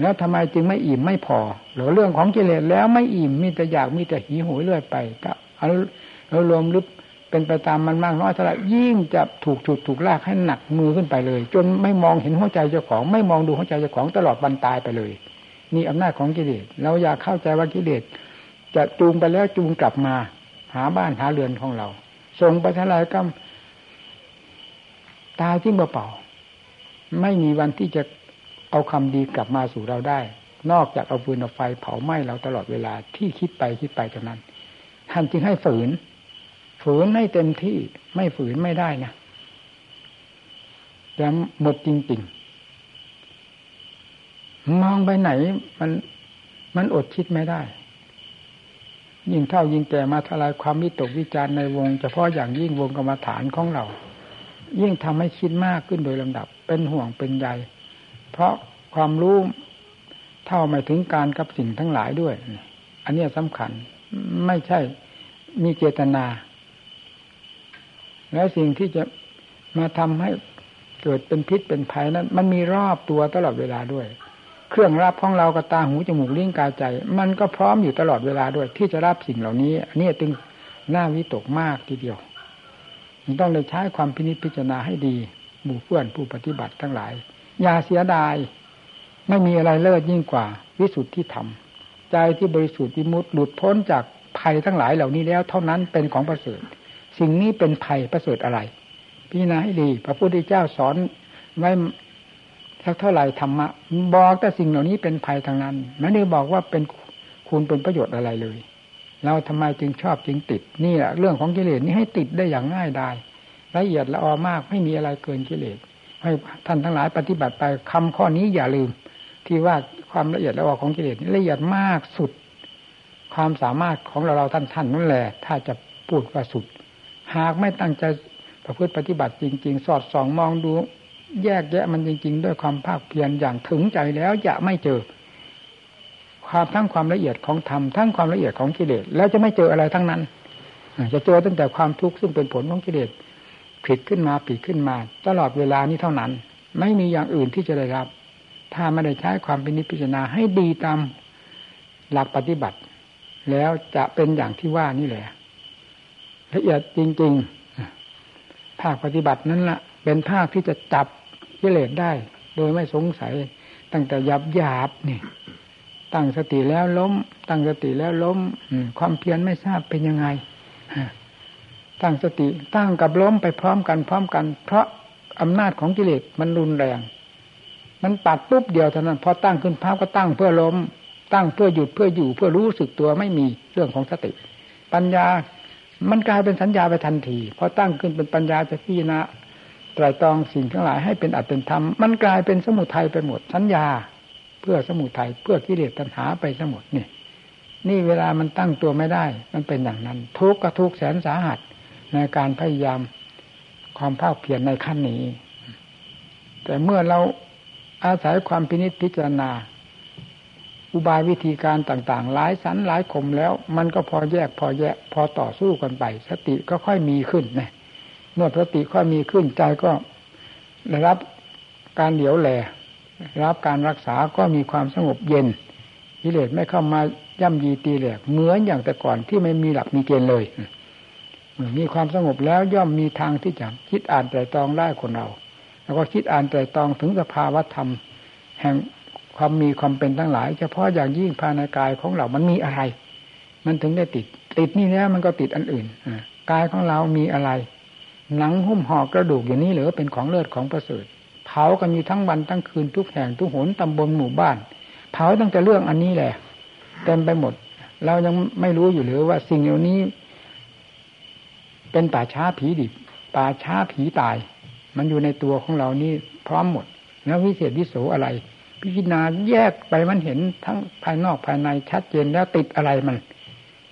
A: แล้วทำไมจึงไม่อิ่มไม่พอหรือเรื่องของกิเลสแล้วไม่อิ่มมีแต่อยากมีแต่หิวโหยเรื่อยไปก็เอาเรารวมลึกเป็นไปตามมันมากน้อยเท่าไรยิ่งจะถูกฉุดถูกลากให้หนักมือขึ้นไปเลย จนไม่มองเห็นหัวใจเจ้าของ ไม่มองดูหัวใจเจ้าของตลอดวันตายไปเลย นี่อำนาจของกิเลสเราอยากเข้าใจว่ากิเลสจะจูงไปแล้วจูงกลับมา หาบ้านหาเรือนของเราส่งไปทลายก็ตายทิ้งเปล่าไม่มีวันที่จะ เอาคำดีกลับมาสู่เราได้ นอกจากเอาฟืนเอาไฟเผาไหม้เราตลอดเวลาที่คิดไปคิดไปเท่านั้น ท่านจึงให้ฝืน ฝืนให้เต็มที่ไม่ฝืนไม่ได้นะจะหมดจริงๆ มองไปไหนมันมันอดคิดไม่ได้ ยิ่งเท่ายิ่งแก่มาทลายความวิตกวิจารในวง เฉพาะอย่างยิ่งวงกรรมฐานของเรา ยิ่งทำให้คิดมากขึ้นโดยลำดับ เป็นห่วงเป็นใย เพราะความรู้เท่าไม่ถึงการกับสิ่งทั้งหลายด้วย อันนี้สำคัญไม่ใช่มีเจตนา แล้วสิ่งที่จะมาทำให้เกิดเป็นพิษเป็นภัยนั้น มันมีรอบตัวตลอดเวลาด้วย เครื่องรับของเรากับตาหูจมูกลิ้นกายใจ มันก็พร้อมอยู่ตลอดเวลาด้วย ที่จะรับสิ่งเหล่านี้อันนี้จึงน่าวิตกมากทีเดียวต้องเลยใช้ความพินิจพิจารณาให้ดีหมู่เพื่อนผู้ปฏิบัติทั้งหลาย อย่าเสียดาย ไม่มีอะไรเลิศยิ่งกว่า วิสุทธิธรรม ใจที่บริสุทธิ์วิมุตติหลุดพ้นจากภัยทั้งหลายเหล่านี้แล้วเท่านั้นเป็นของประเสริฐ สิ่งนี้เป็นภัยประเสริฐอะไร พิจารณาให้ดี พระพุทธเจ้าสอนไว้สักเท่าไหร่ธรรมะบอกแต่สิ่งเหล่านี้เป็นภัยทางนั้นไม่ได้บอกว่าเป็นคุณเป็นประโยชน์อะไรเลยเราทำไมจึงชอบจึงติด นี่แหละเรื่องของกิเลสนี้ให้ติดได้อย่างง่ายดายละเอียดละออมากไม่มีอะไรเกินกิเลส ให้ท่านทั้งหลายปฏิบัติไปคำข้อนี้อย่าลืม ที่ว่าความละเอียดละออของกิเลสละเอียดมากสุด ความสามารถของเราเราท่านท่านนั่นแหละ ถ้าจะพูดว่าสุด หากไม่ตั้งใจประพฤติปฏิบัติจริง ๆ สอดส่องมองดู แยกแยะมันจริง ๆ ด้วยความภาคเพียรอย่างถึงใจแล้วจะไม่เจอ ความทั้งความละเอียดของธรรมทั้งความละเอียดของกิเลสแล้วจะไม่เจออะไรทั้งนั้นจะเจอตั้งแต่ความทุกข์ซึ่งเป็นผลของกิเลส ผิดขึ้นมาผิดขึ้นมา ตลอดเวลานี้เท่านั้น ไม่มีอย่างอื่นที่จะได้รับ ถ้าไม่ได้ใช้ความเป็นนิพพิจารณาให้ดีตามหลักปฏิบัติ แล้วจะเป็นอย่างที่ว่านี่แหละละเอียดจริงๆภาคปฏิบัตินั้นละ่ะ เป็นภาคที่จะจับกิเลสได้ โดยไม่สงสัย ตั้งแต่หยาบหยาบนี่ ตั้งสติแล้วล้ม ตั้งสติแล้วล้มความเพียรไม่ทราบเป็นยังไง ตั้งสติตั้งกับล้มไปพร้อมกันพร้อมกัน เพราะอำนาจของกิเลสมันรุนแรง มันปัดปุ๊บเดียวเท่านั้นพอตั้งขึ้นภาพก็ตั้งเพื่อล้ม ตั้งเพื่อหยุดเพื่ออยู่เพื่อรู้สึกตัวไม่มีเรื่องของสติ ปัญญามันกลายเป็นสัญญาไปทันทีพอตั้งขึ้นเป็นปัญญาจะพิจารณาไตรตรองสิ่งทั้งหลายให้เป็นอัตเป็นธรรมมันกลายเป็นสมุทัยไปหมดสัญญา เพื่อสมุทัยเพื่อกิเลสตัณหาไปทั้งหมดนี่นี่เวลามันตั้งตัวไม่ได้ มันเป็นอย่างนั้น ทุกข์ก็ทุกข์แสนสาหัส ในการพยายามความภาคเพียรในขั้นนี้ แต่เมื่อเราอาศัยความพินิจพิจารณา อุบายวิธีการต่างๆ หลายสันหลายคมแล้ว มันก็พอแยกพอแยกพอต่อสู้กันไป สติก็ค่อยมีขึ้นนะเมื่อสติค่อยมีขึ้นใจก็ได้รับการเหลียวแหลรับการรักษาก็มีความสงบเย็นกิเลสไม่เข้ามาย่ำยีตีแหลกเหมือนอย่างแต่ก่อนที่ไม่มีหลักมีเกณฑ์เลย มีความสงบแล้วย่อมมีทางที่จะคิดอ่านไตรตรองได้คนเรา แล้วก็คิดอ่านไตรตรองถึงสภาวธรรม แห่งความมีความเป็นทั้งหลาย เฉพาะอย่างยิ่งภายในกายของเรา มันมีอะไร มันถึงได้ติด ติดนี่แล้วมันก็ติดอันอื่นกายของเรามีอะไร หนังหุ้มห่อกระดูกอย่างนี้หรือเป็นของเลิศของประเสริฐเผากันอยู่ทั้งวันทั้งคืนทุกแห่งทุกหนตำบลหมู่บ้าน เผาตั้งแต่เรื่องอันนี้แหละเต็มไปหมด เรายังไม่รู้อยู่หรือว่าสิ่งเหล่านี้ เป็นป่าช้าผีดิบป่าช้าผีตาย มันอยู่ในตัวของเรานี่พร้อมหมด แล้ววิเศษวิโสอะไร พิจารณาแยกไปมันเห็นทั้งภายนอกภายในชัดเจนแล้วติดอะไรมัน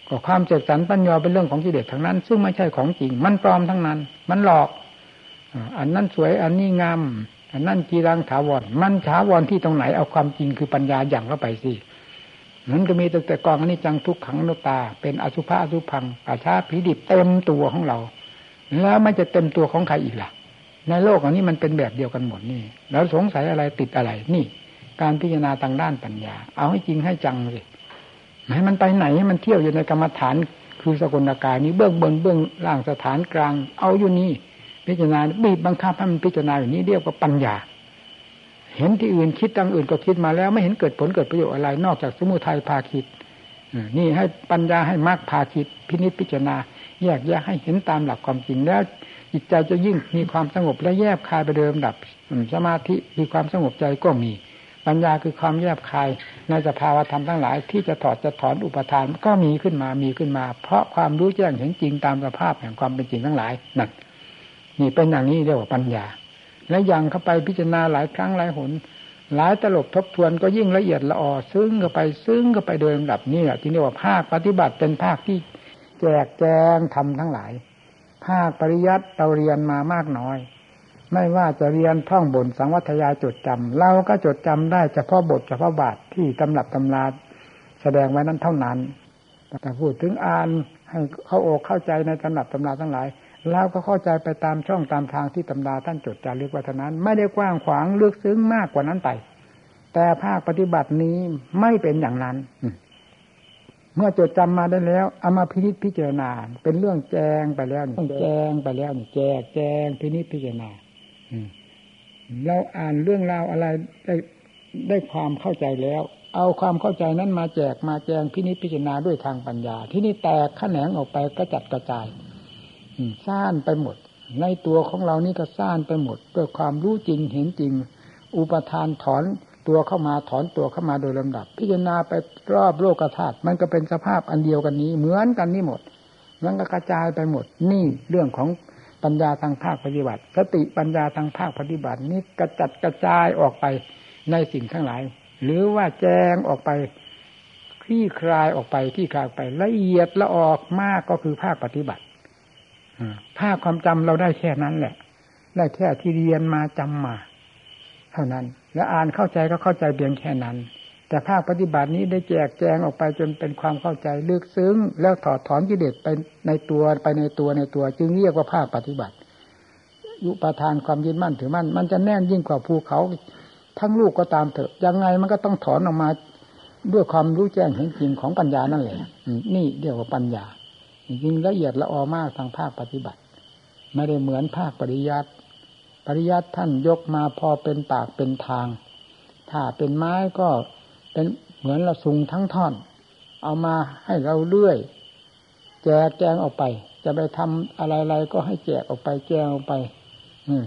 A: ก็ความเจดสันปัญญาเป็นเรื่องของกิเลสทั้งนั้น ซึ่งไม่ใช่ของจริง มันปลอมทั้งนั้น มันหลอกอันนั้นสวยอันนี้งามอันนั้นจีรังถาวรมันถาวรที่ตรงไหนเอาความจริงคือปัญญาอย่างเข้าไปสิ นั้นก็มีตั้งแต่กองอันนี้จังทุกขังนตา เป็นอสุภะอสุพังป่าช้าผีดิบเต็มตัวของเรา แล้วไม่จะเต็มตัวของใครอีกล่ะ ในโลกอันนี้มันเป็นแบบเดียวกันหมดนี่ แล้วสงสัยอะไรติดอะไรนี่ การพิจารณาทางด้านปัญญา เอาให้จริงให้จังสิให้มันไปไหนให้มันเที่ยวอยู่ในกรรมฐานคือสกุลกายนี้เบื้องบนเบื้องล่างสถานกลาง เอาอยู่นี่พิจารณาบีบบังคับให้มันพิจารณาอย่างนี้เรียกว่าปัญญา เห็นที่อื่นคิดตั้งอื่นก็คิดมาแล้วไม่เห็นเกิดผลเกิดประโยชน์อะไร นอกจากสมุทัยพาคิดนี่ให้ปัญญาให้มากพาคิด พินิจพิจารณา แยกแยกให้เห็นตามหลักความจริงแล้วจิตใจจะยิ่งมีความสงบและแยบคายไปเดิมดับสมาธิคือความสงบใจก็มี ปัญญาคือความแยบคายในสภาวธรรมทั้งหลาย ที่จะถอดจะถอนอุปทานก็มีขึ้นมามีขึ้นมา เพราะความรู้แจ้งเห็นจริงตามสภาพแห่งความเป็นจริงทั้งหลายนั่นนี่เป็นอย่างนี้เรียกว่าปัญญา และยังเข้าไปพิจารณาหลายครั้งหลายหน หลายตลบทบทวนก็ยิ่งละเอียดละออซึ้งเข้าไปซึ้งเข้าไปโดยลำดับนี่แหละที่เรียกว่าภาคปฏิบัติเป็นภาคที่แจกแจงทำทั้งหลาย ภาคปริยัติเราเรียนมามากน้อย ไม่ว่าจะเรียนท่องบนสังวัตยาจดจำเราก็จดจำได้เฉพาะบทเฉพาะบาทที่ตำรับตำราแสดงไว้นั้นเท่านั้นแต่พูดถึงอ่านให้เข้าอกเข้าใจในตำรับตำราทั้งหลาย เราก็เข้าใจไปตามช่องตามทางที่ตำราท่านจดจารึกไว้เท่านั้น ไม่ได้กว้างขวางลึกซึ้งมากกว่านั้นไป แต่ภาคปฏิบัตินี้ไม่เป็นอย่างนั้น เมื่อจดจำมาได้แล้วเอามาพินิจพิจารณา เป็นเรื่องแจงไปแล้วต้องแจงไปแล้วนี่แจกแจงพินิจพิจารณาเราอ่านเรื่องราวอะไรได้ได้ความเข้าใจแล้ว เอาความเข้าใจนั้นมาแจกมาแจงพินิจพิจารณาด้วยทางปัญญา ที่นี่แตกแขนงออกไปกระจัดกระจาย ซ่านไปหมด ในตัวของเรานี่ก็ซ่านไปหมดด้วยความรู้จริงเห็นจริง อุปทานถอนตัวเข้ามาถอนตัวเข้ามาโดยลำดับ พิจารณาไปรอบโลกธาตุมันก็เป็นสภาพอันเดียวกันนี้ เหมือนกันนี่หมดมันก็กระจายไปหมด นี่เรื่องของปัญญาทางภาคปฏิบัติ สติปัญญาทางภาคปฏิบัตินี้กระจัดกระจายออกไปในสิ่งทั้งหลาย หรือว่าแจ้งออกไปคลี่คลายออกไปที่คลายไปละเอียดละออกมากก็คือภาคปฏิบัติ ภาคความจำเราได้แค่นั้นแหละ ได้แค่ที่เรียนมาจำมา เท่านั้น แล้วอ่านเข้าใจก็เข้าใจเพียงแค่นั้น แต่ภาคปฏิบัตินี้ได้แจกแจงออกไปจนเป็นความเข้าใจลึกซึ้ง แล้วถอดถอนกิเลสไปในตัวไปในตัวในตัว จึงเรียกว่าภาคปฏิบัติยุปทานความยึดมั่นถือมั่นมันจะแน่นยิ่งกว่าภูเขา ทั้งลูกก็ตามเถอะยังไงมันก็ต้องถอนออกมา ด้วยความรู้แจ้งเห็นจริงของปัญญานั่นแหละนี่เรียกว่าปัญญา จริงละเอียดละออมากทางภาคปฏิบัติ ไม่ได้เหมือนภาคปริยัติปริยัติท่านยกมาพอเป็นปากเป็นทาง ถ้าเป็นไม้ก็เป็นเหมือนละสุงทั้งท่อน เอามาให้เราเลื่อยแจกแจงออกไป จะไปทำอะไรๆก็ให้แจกออกไปแจงออกไป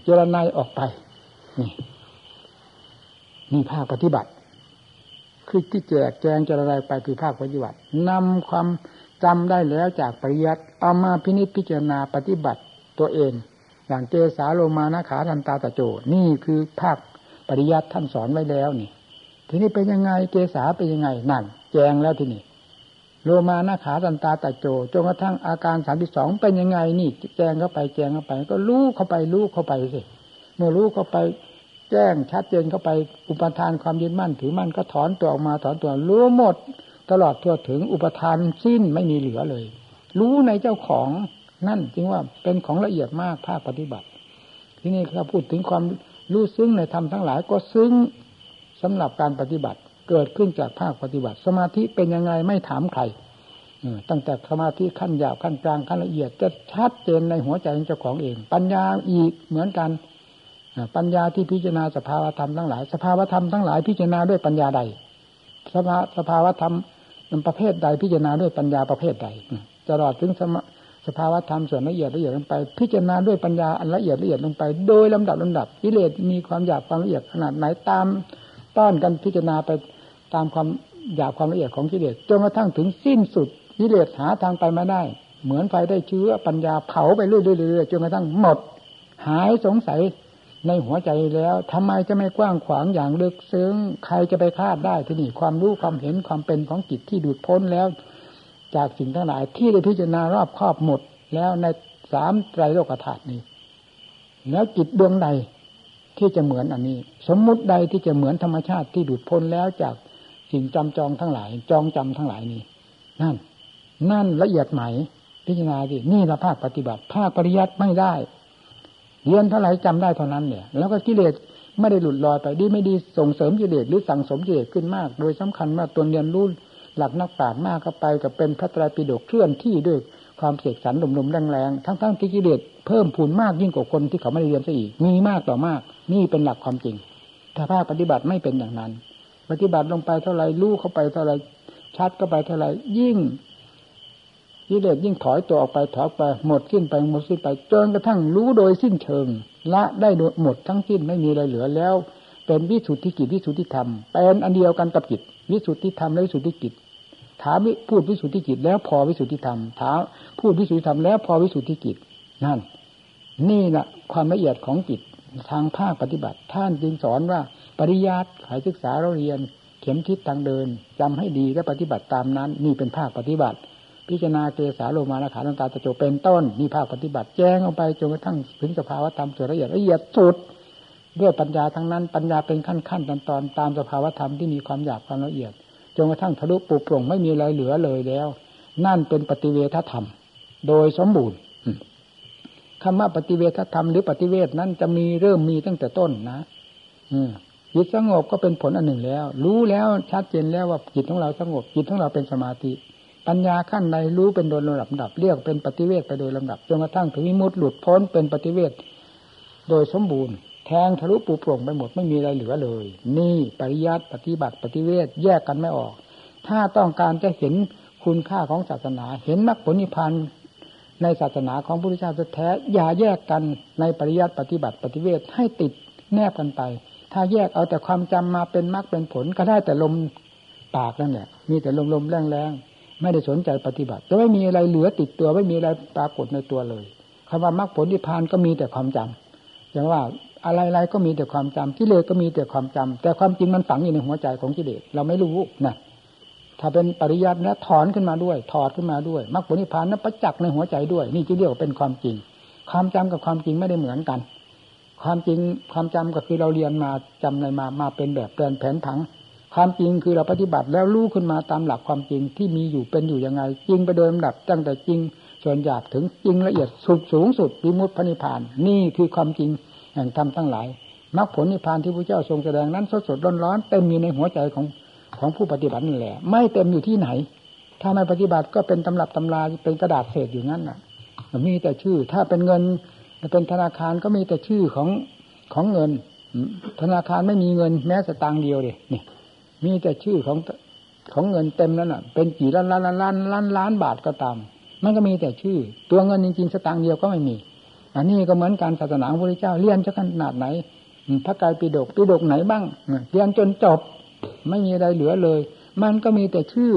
A: เจรนายออกไป นี่นี่ภาคปฏิบัติ คือที่แจกแจงจะอะไรไปคือภาคปฏิบัตินำความ จำได้แล้วจากปริยัติเอามาพินิจพิจารณาปฏิบัติตัวเอง อย่างเจสาโลมานะขาทันตาตะโจ นี่คือภาคปริยัติท่านสอนไว้แล้วนี่ ทีนี้เป็นยังไงเจสาเป็นยังไงนั่นแจงแล้วทีนี้โลมานะขาตันตาตะโจจนกระทั่งอาการสามที่สองเป็นยังไงนี่ แจงเข้าไปแจงเข้าไป ก็รู้เข้าไปรู้เข้าไปสิเมื่อรู้เข้าไปแจ้งชัดเจนเข้าไปอุปทานความยึดมั่นถือมั่นก็ถอนตัวออกมาถอนตัวรู้หมด ตลอดทั่วถึงอุปทานสิ้นไม่มีเหลือเลย รู้ในเจ้าของนั่นจึงว่าเป็นของละเอียดมากภาคปฏิบัติ ที่นี่เราพูดถึงความรู้ซึ้งในธรรมทั้งหลายก็ซึ้งสำหรับการปฏิบัติ เกิดขึ้นจากภาคปฏิบัติ สมาธิเป็นยังไงไม่ถามใครตั้งแต่สมาธิขั้นหยาบขั้นกลางขั้นละเอียดจะชัดเจนในหัวใจของเจ้าของเอง ปัญญาอีกเหมือนกันปัญญาที่พิจารณาสภาวธรรมทั้งหลาย สภาวธรรมทั้งหลายพิจารณาด้วยปัญญาใด สภาสภาวธรรม ประเภทใดพิจารณาด้วยปัญญาประเภทใดตลอดถึงสสภาวะธรรมส่วนละเอียดละเอียดลงไป พิจารณาด้วยปัญญาอันละเอียดละเอียดลงไป โดยลำดับลำดับกิเลสมีความหยาบความละเอียดขนาดไหนตามต้อนกันพิจารณาไปตามความหยาบความละเอียดของกิเลสจนกระทั่งถึงสิ้นสุดกิเลสหาทางไปมาได้ เหมือนไฟได้เชื้อปัญญาเผาไปเรื่อยๆจนกระทั่งหมด หายสงสัย ในหัวใจแล้วทำไมจะไม่กว้างขวางอย่างลึกซึ้ง ใครจะไปคาดได้ที่นี่ความรู้ความเห็นความเป็นของจิตที่ดูดพ้นแล้ว จากสิ่งทั้งหลายที่ได้พิจารณารอบครอบหมดแล้วในสามไตรโลกธาตุนี้ แล้วจิตดวงใดที่จะเหมือนอันนี้ สมมุติใดที่จะเหมือนธรรมชาติที่ดูดพ้นแล้วจากสิ่งจำจองทั้งหลาย จองจำทั้งหลายนี้ นั่น นั่นละเอียดไหมพิจารณาดินี่ละภาคปฏิบัติ ภาคปริยัติไม่ได้ เรียนเท่าไหร่จำได้เท่านั้นเนี่ย แล้วก็กิเลสไม่ได้หลุดลอยไปดีไม่ดีส่งเสริมกิเลสหรือสั่งสมกิเลสขึ้นมาก โดยสำคัญว่าตัวเรียนรู้หลักนักปราชญ์มากเข้าไปกับเป็นพระตรปิฎกเคลื่อนที่ด้วยความเสกสรรลมๆแรงๆทั้งๆที่กิเลสเพิ่มพูนมากยิ่งกว่าคนที่เขาไม่ได้เรียนซะอีกมีมากต่อมาก นี่เป็นหลักความจริง ถ้าภาคปฏิบัติไม่เป็นอย่างนั้น ปฏิบัติลงไปเท่าไรรู้เข้าไปเท่าไรชัดเข้าไปเท่าไรยิ่ง กิเลสยิ่งถอยตัวออกไปถอยไปหมดสิ้นไปหมดสิ้นไปจนกระทั่งรู้โดยสิ้นเชิง ละได้หมดทั้งสิ้นไม่มีอะไรเหลือแล้ว เป็นวิสุทธิกิจวิสุทธิธรรมเป็นอันเดียวกันกับจิตวิสุทธิธรรมและวิสุทธิกิจถามพูดวิสุทธิจิตแล้วพอวิสุทธิธรรมถามพูดวิสุทธิธรรมแล้วพอวิสุทธิจิตนั่น นี่แหละความละเอียดของจิตทางภาคปฏิบัติ ท่านจึงสอนว่าปริยัติขายศึกษาเราเรียน เข็มทิศทางเดินจำให้ดีและปฏิบัติตามนั้น นี่เป็นภาคปฏิบัติ พิจารณาเกสาโลมานะขาตังตาตะโจเป็นต้นนี่ภาคปฏิบัติแจ้งออกไปจนกระทั่งถึงสภาวะธรรมส่วนละเอียดละเอียดสุดด้วยปัญญาทั้งนั้นปัญญาเป็นขั้นขั้นตอนตอนตามสภาวะธรรมที่มีความหยาบความละเอียดจนกระทั่งทะลุปุโปร่งไม่มีอะไรเหลือเลยแล้ว นั่นเป็นปฏิเวทธรรม โดยสมบูรณ์คำว่าปฏิเวทธรรมหรือปฏิเวทนั้นจะมีเริ่มมีตั้งแต่ต้นนะอืจิตสงบก็เป็นผลอันหนึ่งแล้ว รู้แล้วชัดเจนแล้วว่าจิตของเราสงบจิตของเราเป็นสมาธิ ปัญญาขั้นใดรู้เป็นโดยลำดับเรียกเป็นปฏิเวทไปโดยลำดับจนกระทั่งถึงวิมุตติหลุดพ้นเป็นปฏิเวทโดยสมบูรณ์แทงทะลุปูโปร่งไปหมดไม่มีอะไรเหลือเลย นี่ปริยัติปฏิบัติปฏิเวทแยกกันไม่ออก ถ้าต้องการจะเห็นคุณค่าของศาสนา เห็นมรรคผลนิพพานในศาสนาของพระพุทธเจ้าแท้อย่าแยกกันในปริยัติปฏิบัติปฏิเวทให้ติดแนบกันไป ถ้าแยกเอาแต่ความจำมาเป็นมรรคเป็นผลก็ได้แต่ลมปากนั่นแหละมีแต่ลมลมแรงแรง ไม่ได้สนใจปฏิบัติ จะไม่มีอะไรเหลือติดตัว ไม่มีอะไรปรากฏในตัวเลยคำว่ามรรคผลนิพพานก็มีแต่ความจำอย่างว่าอะไรๆก็มีแต่ความจำกิเลสก็มีแต่ความจำแต่ความจริงมันฝังอยู่ในหัวใจของกิเลสเราไม่รู้นะถ้าเป็นปริยัตินะถอนขึ้นมาด้วย ถอดขึ้นมาด้วยมรรคผลนิพพานนั้นประจักษ์ในหัวใจด้วย นี่จะเรียกว่าเป็นความจริง ความจำกับความจริงไม่ได้เหมือนกัน ความจริงความจำก็คือเราเรียนมาจำอะไรมามาเป็นแบบแปลนแผนผัง ความจริงคือเราปฏิบัติแล้วรู้ขึ้นมาตามหลักความจริงที่มีอยู่เป็นอยู่ยังไง จริงไปโดยลำดับตั้งแต่จริงส่วนหยาบถึงจริงละเอียดสุดสูงสุดวิมุตติพระนิพพาน นี่คือความจริงแห่งธรรมทั้งหลายมรรคผลนิพพานที่พระเจ้าทรงแสดงนั้นสดสดร้อนร้อนเต็มอยู่ในหัวใจของของผู้ปฏิบัตินี่แหละ ไม่เต็มอยู่ที่ไหน ถ้าไม่ปฏิบัติก็เป็นตำรับตำราเป็นกระดาษเศษอยู่นั่นน่ะมีแต่ชื่อ ถ้าเป็นเงินเป็นธนาคารก็มีแต่ชื่อของของเงิน ธนาคารไม่มีเงินแม้แต่ตังเดียวเลยนี่ มีแต่ชื่อของของเงินเต็มแล้วน่ะ เป็นกี่ล้านล้านล้านล้านล้านบาทก็ตาม มันก็มีแต่ชื่อ ตัวเงินจริงๆสตางค์เดียวก็ไม่มี อันนี้ก็เหมือนการศาสนาของพระเจ้าเรียนจะขนาดไหนพระกายปีดกปีดกไหนบ้างเรียนจนจบไม่มีอะไรเหลือเลย มันก็มีแต่ชื่อ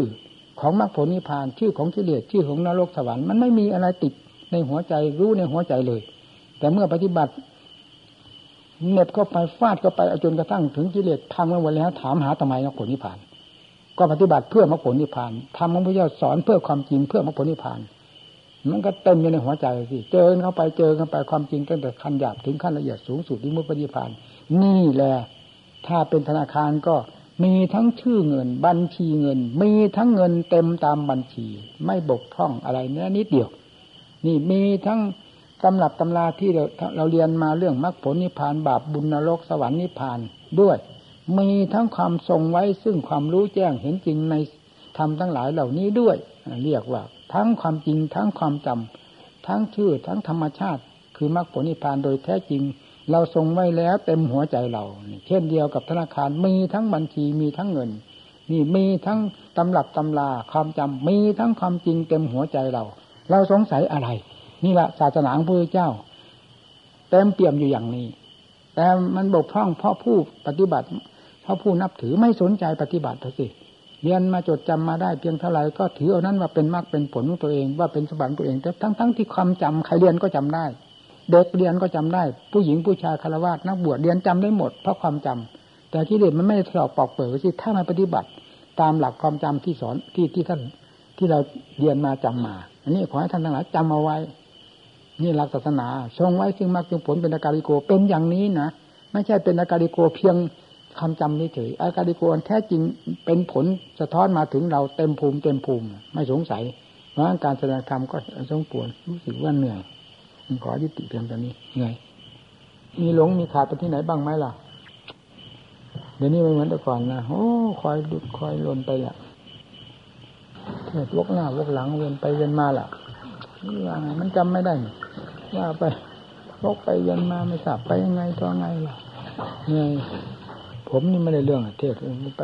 A: ของมรรคผลนิพพานชื่อของกิเลสชื่อของนรกสวรรค์มันไม่มีอะไรติดในหัวใจรู้ในหัวใจเลย แต่เมื่อปฏิบัติ เน็บเข้าไปฟาดเข้าไปจนกระทั่งถึงกิเลสพังไปหมดแล้ว ถามหาทำไมมรรคผลนิพพาน ก็ปฏิบัติเพื่อมรรคผลนิพพานทำของพระเจ้าสอนเพื่อความจริงเพื่อมรรคผลนิพพาน มันก็เต็มอยู่ในหัวใจสิเจอเข้าไปเจอเข้าไปความจริงตั้งแต่ขั้นหยาบถึงขั้นละเอียดสูงสุดที่มุปฏิพาน นี่แหละถ้าเป็นธนาคารก็มีทั้งชื่อเงิน บัญชีเงิน มีทั้งเงินเต็มตามบัญชี ไม่บกพร่องอะไรเนื้นิดเดียว นี่มีทั้ง ตำรับตำราที่เราเราเรียนมาเรื่องมรรคผลนิพพานบาปบุญนรกสวรรค์นิพพานด้วย มีทั้งความทรงไว้ซึ่งความรู้แจ้งเห็นจริงในธรรมทั้งหลายเหล่านี้ด้วย เรียกว่า ทั้งความจริงทั้งความจำทั้งชื่อทั้งธรรมชาติ คือมรรคผลนิพพานโดยแท้จริง เราทรงไว้แล้วเต็มหัวใจเราเช่นเดียวกับธนาคารมีทั้งบัญชีมีทั้งเงินนี่มีทั้งตำรับตำราความจำมีทั้งความจริงเต็มหัวใจเรา เราสงสัยอะไร นี่แหละศาสนาของพระเจ้า เต็มเปี่ยมอยู่อย่างนี้ แต่มันบกพร่องเพราะผู้ปฏิบัติ เพราะผู้นับถือไม่สนใจปฏิบัติเถอะสิเรียนมาจดจำมาได้เพียงเท่าไหร่ก็ถือเอานั้นว่าเป็นมรรคเป็นผลของตัวเอง ว่าเป็นสมบัติตัวเองแต่ทั้งทั้งที่ความจำใครเรียนก็จำได้ เด็กเรียนก็จำได้ ผู้หญิงผู้ชายคารวะนักบวชเรียนจำได้หมดเพราะความจำแต่ที่เด็กมันไม่ได้สอบปอกเปิดสิถ้ามาปฏิบัติ ตามหลักความจำที่สอนที่ที่ท่านที่เราเรียนมาจำมา อันนี้ขอให้ท่านทั้งหลายจำเอาไว้ นี่หลักศาสนาทรงไว้ซึ่งมรรคผลเป็นอาการิโกเป็นอย่างนี้นะไม่ใช่เป็นอาการิโกเพียงคำจำนี้เฉยอาการดิโกนแท้จริงเป็นผลสะท้อนมาถึงเราเต็มภูมิเต็มภูมิ ไม่สงสัยเพราะการแสดงธรรมก็สมควรรู้สึกว่าเหนื่อยขอยุติเพียงตอนนี้เหนื่อยมีหลงมีขาดไปที่ไหนบ้างไหมล่ะเดี๋ยวนี้ไม่เหมือนแต่ก่อนนะโอ้คอยดุดคอยลนไปแหละเทศวกหน้าวกหลังเวียนไปเวียนมาล่ะ ว่าไงมันจำไม่ได้ ว่าไปวกไปเวียนมาไม่ทราบไปยังไงตัวไงล่ะไงผมนี่ไม่ได้เรื่องเทศไป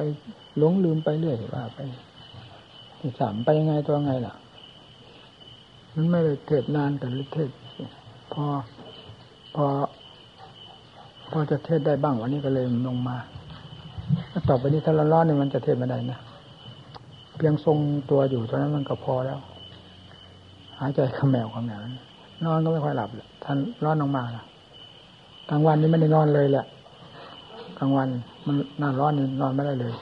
A: หลงลืมไปเรื่อยว่าไปสามไปยังไงตัวไงล่ะ มันไม่ได้เทศนานแต่เทศพอ พอ พอจะเทศได้บ้างวันนี้ก็เลยลงมาต่อไปนี้ถ้าร้อนๆเนี่ยมันจะเทศไม่ได้นะเพียงทรงตัวอยู่เท่านั้นมันก็พอแล้ว หายใจขมแมวขมแมวนอนก็ไม่ค่อยหลับท่านร้อนลงมาละกลางวันนี้ไม่ได้นอนเลยแหละกลางวันมันน้าร้อนนี่นอนไม่ได้เลย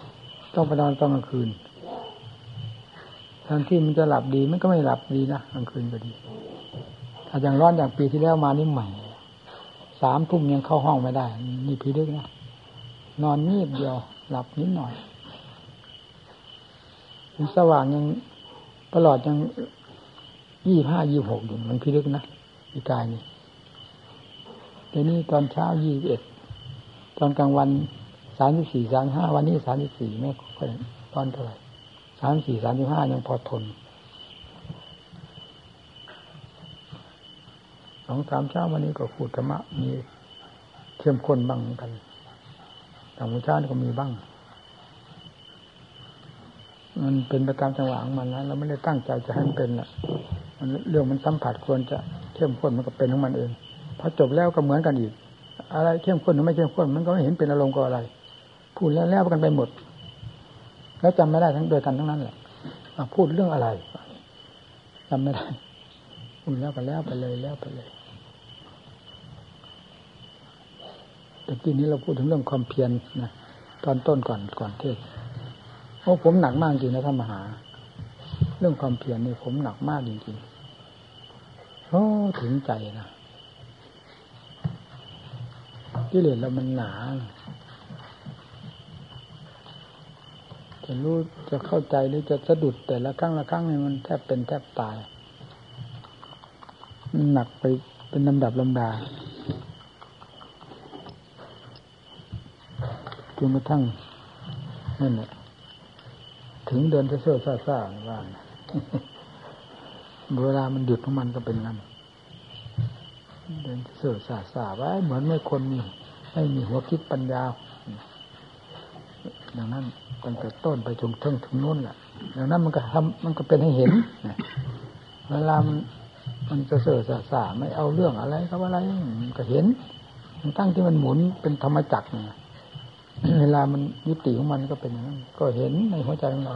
A: ต้องไปนอนตอนกลางคืนทันที่มันจะหลับดีมันก็ไม่หลับดีนะกลางคืนก็ดีถ้าอย่างร้อนอย่างปีที่แล้วมานี่ใหม่สามทุ่มยังเข้าห้องไม่ได้ นี่พีดึกนะนอนนิดเดียว หลับนิดหน่อยสว่างยังตลอดยัง ยี่ห้ายี่หกอยู่มันพีดึกนะอีกายนี่แต่นี่ตอนเช้ายี่สิบเอ็ดตอนกลางวันสามสิบสี่สามห้าวันนี้สามสิบสี่ไม่ค่อยร้อนเท่าไหร่สามสี่สามสิบห้ายังพอทนสองสามเช้าวันนี้ก็พูดธรรมะมีเข้มข้นบ้างกันแต่หัวชาติก็มีบ้าง มันเป็นไปตามจังหวะของมันนะเราไม่ได้ตั้งใจจะให้มันเป็นแหละ เรื่องมันสัมผัสควรจะเข้มข้นมันก็เป็นของมันเองพอจบแล้วก็เหมือนกันอีก อะไรเข้มข้นหรือไม่เข้มข้นมันก็ไม่เห็นเป็นอารมณ์ก็อะไร พูดแล้วแล้วกันไปหมด แล้วจำไม่ได้ทั้งโดยกันทั้งนั้นแหละพูดเรื่องอะไรจำไม่ได้พูดแล้วก็แล้วไปเลยแล้วไปเลยแต่ทีนี้เราพูดถึงเรื่องความเพียรนะตอนต้นก่อนก่อนเทศโอ้ผมหนักมากจริงนะท่านมหา เรื่องความเพียรนี่ผมหนักมากจริงๆโอ้ถึงใจนะกิเลสเรามันหนาจะรู้จะเข้าใจหรือจะสะดุดแต่ละครั้งละครั้งนี่มันแทบเป็นแทบตาย หนักไปเป็นลำดับลำดาจนกระทั่งนั่นแหละถึงเดินเสื่อซ่าซ่าว่า เวลามันหยุดของมันก็เป็นนั่นเดินเสื่อซ่าซ่าไว้เหมือนไม่คนมีไม่มีหัวคิดปัญญาดังนั้นตั้งแต่ต้นไปจนถึงถึงนู้นแหละดังนั้นมันก็ทำมันก็เป็นให้เห็นเวลามันมันจะเสื่อซ่าซ่าไม่เอาเรื่องอะไรครับอะไรมันก็เห็นมันตั้งที่มันหมุนเป็นธรรมจักรเนี่ยเวลามันยุติของมันก็เป็นอย่างนั้นก็เห็นในหัวใจของเรา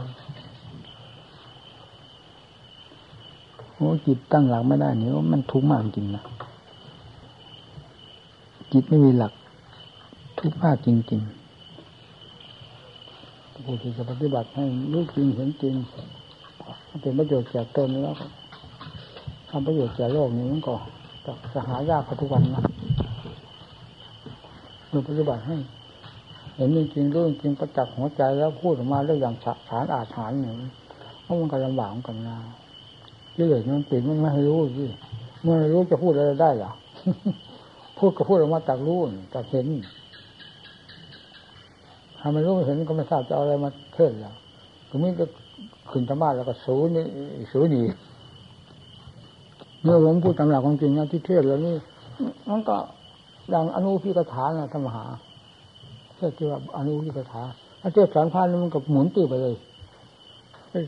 A: โอ้จิตตั้งหลักไม่ได้เนี่ยมันทุกข์มากจริงนะจิตไม่มีหลัก ทุกข์มากจริงๆผู้ที่จะปฏิบัติให้รู้จริงเห็นจริงเป็นประโยชน์แก่ตนแล้วทำประโยชน์แก่โลกนี้มันก็จะหายากทุกวันนะเราปฏิบัติให้เห็นจริงๆรู้จริงประจักษ์หัวใจแล้วพูดออกมาเรื่องอย่างฉาฉานอาถานหนึ่งเพราะมันก็ลำบากกันนะ ที่เหลือมันปิดมันไม่ให้รู้สิเมื่อรู้จะพูดอะไรได้หรอพูดก็พูดออกมาจากรู้จากเห็นทำไม่รู้เห็นก็ไม่ทราบจะเอาอะไรมาเทศแล้วตรงนี้ก็ขึ้นธรรมะแล้วก็สูนี่สูนี่เมื่อผมพูดตำหลักของจริงนะที่เทศแล้วนี่มันก็ดังอนุพิกถานะธรรมหาเทศที่ว่าอนุวิกถาถ้าเทศสอนพานมันกับหมุนตื้อไปเลย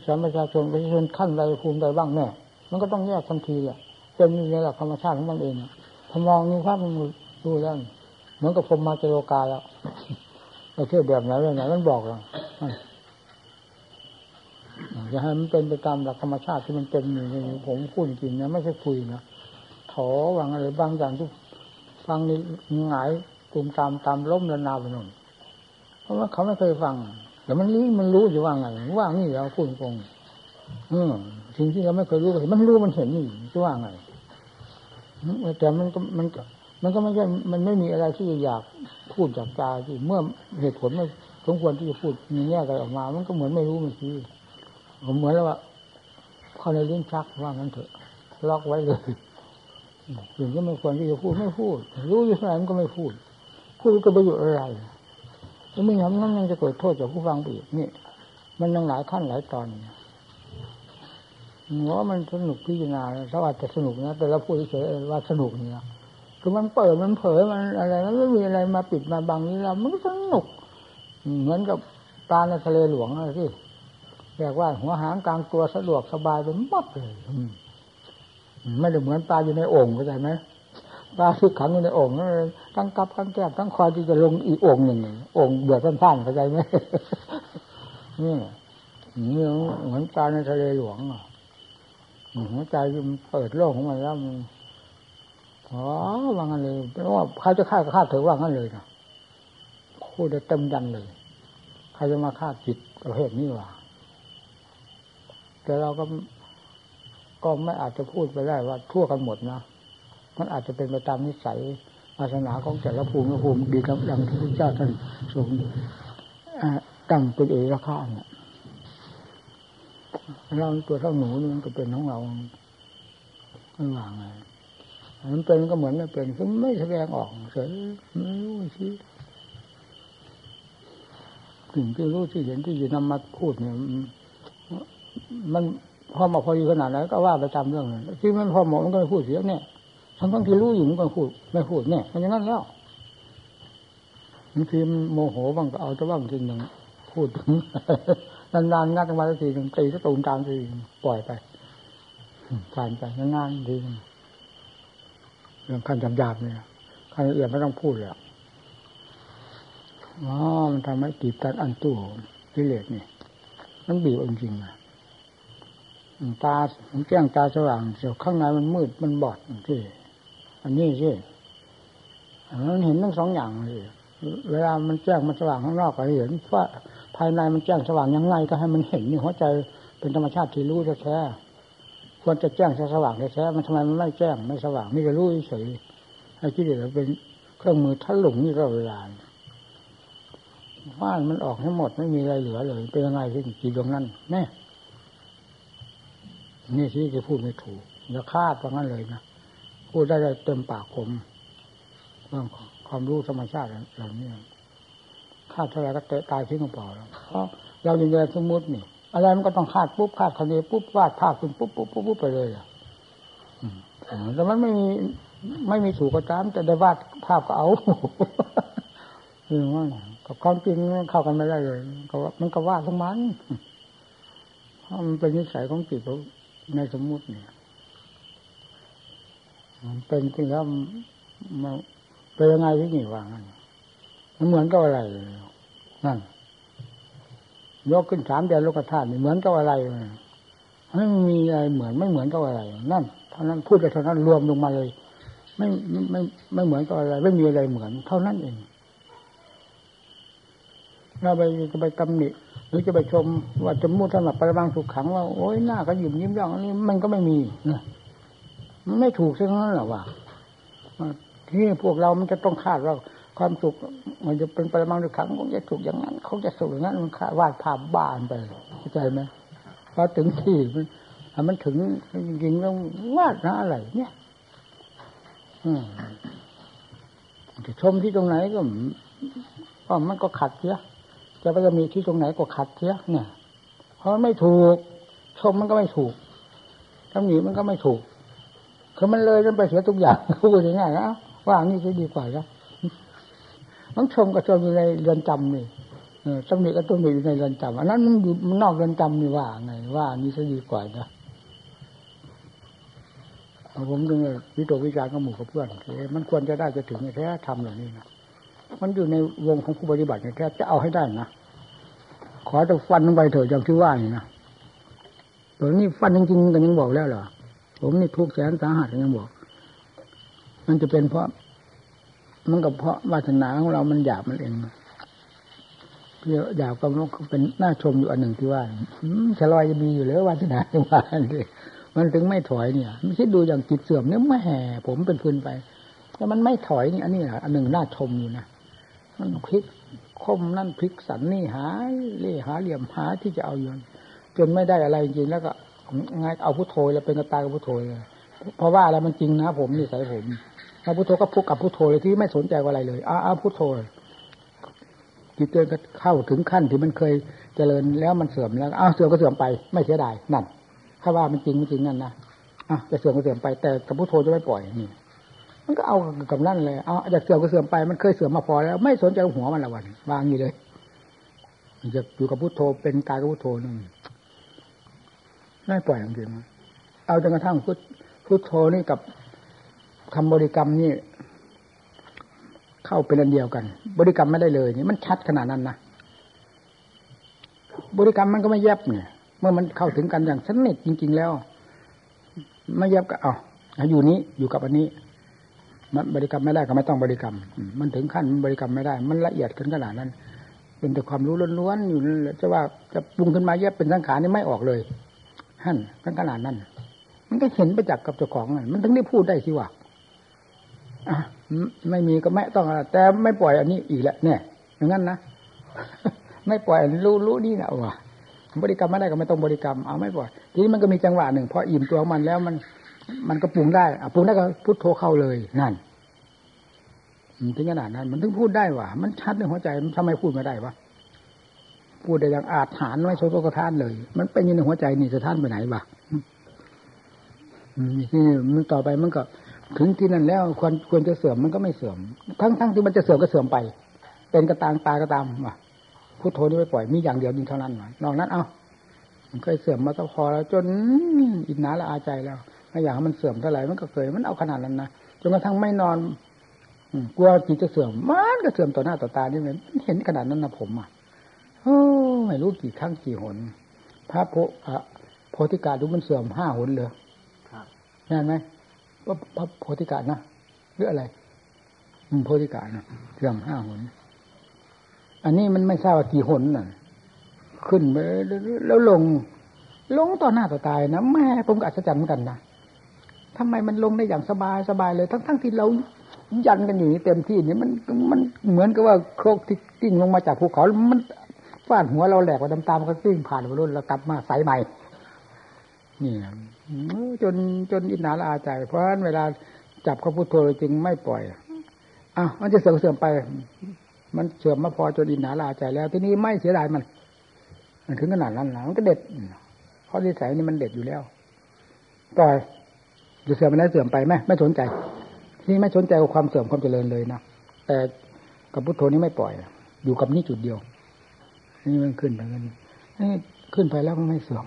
A: สอนประชาชนประชาชนขั้นใดภูมิใดบ้างแน่มันก็ต้องแยกทันทีอะเป็นในหลักธรรมชาติของมันเองพอมองนี่ภาพมันดูแล้วเหมือนกับพรมมาเจโรกาแล้วเราเทศแบบไหนแบบไหนมันบอกเราจะให้มันเป็นไปตามหลักธรรมชาติที่มันเป็นอยู่ผมพูดจริงนะไม่ใช่คุยนะถอวางอะไรบางอย่างที่ฟังนี่หงายกลุ่มตามตามล้มระนาไปนู่นเพราะว่าเขาไม่เคยฟัง แต่มันรู้มันรู้อยู่ว่าไงว่านี่เราพูดตรงอืมสิ่งที่เราไม่เคยรู้มันรู้มันเห็นนี่จะว่าไงแต่มันก็มันก็มันก็ไม่ใช่มันไม่มีอะไรที่จะอยากพูดจากตาที่เมื่อเหตุผลไม่สมควรที่จะพูดมีแง่อะไรออกมา มันก็เหมือนไม่รู้มันทีผมเหมือนแล้วว่าพอในลิ้นชักว่างั้นเถอะ ล็อกไว้เลยสิ่งที่ไม่ควรที่จะพูดไม่พูด รู้อยู่เท่าไหร่มันก็ไม่พูด พูดก็ประโยชน์อะไร แล้วไม่ยอมนั้นยังจะเกิดโทษจากผู้ฟังอีกนี่ มันยังหลายขั้นหลายตอนว่ามันสนุกพิจารณาถ้าว่าจะสนุกนะ แต่เราพูดเฉยว่าสนุกเนี่ยคือมันเปิดมันเผยมันอะไรแล้วไม่มีอะไรมาปิดมาบังนี้เรามันก็สนุก เหมือนกับปลาในทะเลหลวงอะไรที่แบกว่าหัวหางกลางตัวสะดวกสบายเป็นมัดเลยไม่ได้เหมือนปลาอยู่ในโอ่งเข้าใจไหม ปลาที่ขังอยู่ในโอ่งนั่นทั้งกับทั้งแก้มทั้งคอยที่จะลงอีกโอ่งหนึ่งโอ่งเบื่อสั้นๆเข้าใจไหมนี่นี่เหมือนปลาในทะเลหลวงหัวใจมันเปิดโลกของมันแล้วมันอ๋อว่างั้นเลยเพราะว่าใครจะฆ่าก็ฆ่าเถอะว่างั้นเลยนะพูดได้เต็มยันเลยใครจะมาฆ่าจิตประเภทนี้วะแต่เราก็ก็ไม่อาจจะพูดไปได้ว่าทั่วกันหมดนะ มันอาจจะเป็นไปตามนิสัยศาสนาของแต่ละภูมิภูมิดีกับดังที่พระเจ้าท่านทรงตั้งเป็นเอกข้าเนี่ยเราตัวเท่าหนูนี่มันก็เป็นของเราไม่ว่างไงมันเป็นก็เหมือนไม่เป็นคือไม่แสดงออกเฉยไม่รู้ชี้สิ่งที่รู้ที่เห็นที่อยู่นำมาพูดเนี่ยมันพอมาพอดีขนาดไหนก็ว่าไปตามเรื่องที่มันพอเหมาะมันก็ไม่พูดเสียเนี่ย ทั้งทั้งที่รู้อยู่มันก็พูดไม่พูดเนี่ยมันอย่างนั้นแล้วบางทีโมโหบ้างก็เอาจะบ้างจริงหนึ่งพูดถึงนานๆงัดมาทีหนึ่งตีก็ตูมตามทีปล่อยไปผ่านไปงานดีเรื่องขั้นหยาบๆเนี่ยขั้นละเอียดไม่ต้องพูดเลยอ๋อมันทำให้กีบตัดอันตู้กิเลสนี่มันบีบจริงๆนะตาผมแจ้งตาสว่างเสียวข้างในมันมืดมันบอดที่ อันนี้สิมันเห็นทั้งสองอย่างเลยเวลามันแจ้งมันสว่างข้างนอกก็เห็นว่าภายในมันแจ้งสว่างยังไงก็ให้มันเห็นนี่หัวใจเป็นธรรมชาติที่รู้แท้ควรจะแจ้งสว่างแท้มันทำไมมันไม่แจ้งไม่สว่างนี่ก็รู้เฉยไอ้ที่เดี๋ยวเป็นเครื่องมือทัหลงนี่ก็เวลาว่านมันออกให้หมดไม่มีอะไรเหลือเลย เป็นยังไงที่จีดวงนั้นแน่นี่ที่จะพูดไม่ถูกอย่าคาดว่างั้นเลยนะ พูดได้เต็มปากผมเรื่องความรู้ธรรมชาติเหล่านี้คาดเท่าไรก็เตะตายทิ้งกระเป๋าแล้วเพราะเราอยู่ในสมมตินี่อะไรมันก็ต้องคาดปุ๊บคาดคะเนปุ๊บวาดภาพขึ้นปุ๊บปุ๊บปุ๊บปุ๊บไปเลยอะแต่มันไม่มีไม่มีถูกก็ตามแต่ได้วาดภาพก็เอาคือว่ากับความจริงเข้ากันไม่ได้เลยก็มันก็วาดทั้งมันเพราะมันเป็นนิสัยของจิตในสมมุติเนี่ยมัน เป็นจริงแล้วมันเป็นยังไงที่นี่ว่างั้นมันเหมือนกับอะไรนั่นยกขึ้นสามเดือนโลกธาตุนี่เหมือนกับอะไรไม่มีอะไรเหมือนไม่เหมือนกับอะไร นั่นเท่านั้นพูดไปเท่านั้นรวมลงมาเลย ไม่ไม่ไม่เหมือนกับอะไร ไม่มีอะไรเหมือน เท่านั้นเองเราไปจะไปกำหนิหรือจะไปชมว่าจะมุดสำหรับประบางสุขขังว่าโอ้ยหน้าก็หยิบยิ้มย่องอันนี้มันก็ไม่มีนะ มันไม่ถูกซะนั้นหรอวะที่พวกเรามันจะต้องคาดว่าความสุขมันจะเป็นปรมังสุขขังคงจะถูกอย่างนั้นเขาจะสุขอย่างนั้นมันวาดภาพบ้านไปเข้าใจไหมพอถึงที่มันมันถึงจริงๆต้องวาดนะอะไร เนี่ย อืมจะชมที่ตรงไหนก็ก็มันก็ขัดเสียจะไปจะมีที่ตรงไหนก็ขัดเสียเนี่ยเพราะไม่ถูก ชมมันก็ไม่ถูกถ้าหนีมันก็ไม่ถูก คือมันเลยกันไปเสียทุกอย่างพูดง่ายๆนะว่านี่จะดีกว่าแล้วมันชมก็ชมอยู่ในเรือนจำนี่ตำหนิก็ต้องอยู่ในเรือนจำอันนั้นมันอยู่นอกเรือนจำนี่ว่าไงว่านี่จะดีกว่านะผมดึงวิโตวิจารณ์กับหมู่กับเพื่อนมันควรจะได้จะถึงแท้ทำอย่านี้นะมันอยู่ในวงของผู้ปฏิบัติเนี่ยแท้จะเอาให้ได้นะขอจะฟันลงไปเถอะอย่างที่ว่านี่นะตัวนี้ฟันจริงๆกันยังบอกแล้วเหรอ ผมนี่ทุกแสนสาหัสยังบอก มันจะเป็นเพราะ มันก็เพราะวาสนาของเรามันหยาบมันเองเพื่อหยาบก็เป็นน่าชมอยู่อันหนึ่งที่ว่าฉลอยจะมีอยู่แล้ววาสนาจังหวะนี่มันถึงไม่ถอยเนี่ยไม่ใช่ดูอย่างจิตเสื่อมเนี่ยไม่แห่ผมเป็นพื้นไปแต่มันไม่ถอยนี่อันนี้แหละอันหนึ่งน่าชมอยู่นะมันพลิกคมนั่นพลิกสันนี่หาเล่หาเหลี่ยมหาที่จะเอาอยู่จนไม่ได้อะไรจริงแล้วก็ ง่ายเอาพุทโธแล้วเป็นกระตายกับพุทโธเลยเพราะว่าอะไรมันจริงนะผมนี่ใส่ผมเอาพุทโธก็พุกกับพุทโธเลยที่ไม่สนใจอะไรเลยอ้าพุทโธจิตเตือนก็เข้าถึงขั้นที่มันเคยเจริญแล้วมันเสื่อมแล้วอ้าวเสื่อมก็เสื่อมไปไม่เสียดายนั่นถ้าว่ามันจริงไม่จริงนั่นนะอะจะเสื่อมก็เสื่อมไปแต่กับพุทโธจะไม่ปล่อยนี่มันก็เอากับนั่นเลยเอาอยากเสื่อมก็เสื่อมไปมันเคยเสื่อมมาพอแล้ว ไม่สนใจหัวมันละวันวางอยู่เลยจะอยู่กับพุทโธเป็นกายกับพุทโธนึง ไม่ปล่อยจริงๆเอาจนกระทั่งพุทพุทโธนี่กับคำบริกรรมนี่ เข้าเป็นอันเดียวกัน บริกรรมไม่ได้เลยนี่มันชัดขนาดนั้นนะบริกรรมมันก็ไม่แยบเนี่ย เมื่อมันเข้าถึงกันอย่างสนิทจริง ๆ แล้ว ไม่แยบก็เอาอยู่นี้อยู่กับอันนี้ มันบริกรรมไม่ได้ก็ไม่ต้องบริกรรม มันถึงขั้นบริกรรมไม่ได้ มันละเอียดกันขนาดนั้น เป็นแต่ความรู้ล้วนๆอยู่จะว่าจะปรุงขึ้นมาแยบเป็นสังขารนี่ไม่ออกเลย ท่านตั้งขนาดนั้นมันก็เห็นไปจากกับเจ้าของมันถึงได้พูดได้ที่ว่าอะไม่มีก็ไม่ต้องแต่ไม่ปล่อยอันนี้อีกแล้วเนี่ยอย่างนั้นนะไม่ปล่อยรู้รู้นี่นะว่ะบริกรรมไม่ได้ก็ไม่ต้องบริกรรมเอาไม่ปล่อยทีนี้มันก็มีจังหวะหนึ่งพออิ่มตัวของมันแล้วมัน มันก็ปรุงได้อะปรุงได้ก็พุทโธเข้าเลยนั่นถึงขนาดนั้น มันถึงพูดได้ว่ามันชัดในหัวใจมันทำไมพูดไม่ได้วะ พูดได้อย่างอาจหารไม่โชว์กระทานเลย มันเป็นอยู่ในหัวใจนี่สะท้านไปไหนบ้างที่มันต่อไปมันก็ ถึงที่นั่นแล้วควรควรจะเสื่อมมันก็ไม่เสื่อม ทั้งทั้งที่มันจะเสื่อมก็เสื่อมไป เป็นกระตางตากระตามว่ะพุทโธนี่ไม่ปล่อยมีอย่างเดียวนี่เท่านั้นนอกนั้นเอามันเคยเสื่อมมาตั้งพอแล้วจนอินนาละอาใจแล้วไม่อยากให้มันเสื่อมเท่าไหร่มันก็เคยมันเอาขนาดนั้นนะจนกระทั่งไม่นอนกลัวจิตจะเสื่อมมันก็เสื่อมต่อหน้าต่อตานี่เเห็นขนาดนั้นนะผมอะ ไม่รู้กี่ครั้งกี่หน พระโพโพธิกาดูมันเสื่อมห้าหนเลยแน่นไหมว่าพระโพธิกานะหรืออะไรโพธิกานะเสื่อมห้าหน อันนี้มันไม่ทราบว่ากี่หนน่ะ ขึ้นไปแล้วลง ลงต่อหน้าต่อตายนะแม่ผมก็อัศจรรย์เหมือนกันนะทำไมมันลงได้อย่างสบายสบายเลย ทั้งทั้งที่เรายันกันอยู่นี่เต็มที่นี่มันมันเหมือนกับว่าโครกที่ติ้งลงมาจากภูเขา มัน ฟาดหัวเราแหลกว่าตามๆก็ติ้งผ่านไปรุ่นแล้วกลับมาใสใหม่นี่จนจนอินนาละอาใจ เพราะฉะนั้นเวลาจับเขาพุทโธจึงไม่ปล่อยอะมันจะเสื่อมเสื่อมไป มันเสื่อมมาพอจนอินนาละอาใจแล้ว ทีนี้ไม่เสียดายมัน มันถึงขนาดนั้นแล้วมันก็เด็ดเพราะนิสัยนี่มันเด็ดอยู่แล้วปล่อยจะเสื่อมไปแล้วเสื่อมไปไหมไม่สนใจนี่ไม่สนใจกับความเสื่อมความเจริญเลยนะแต่กับพุทโธนี้ไม่ปล่อย อยู่กับนี่จุดเดียว นี่มันขึ้นไปกันนี่ขึ้นไปแล้วก็ไม่เสื่อม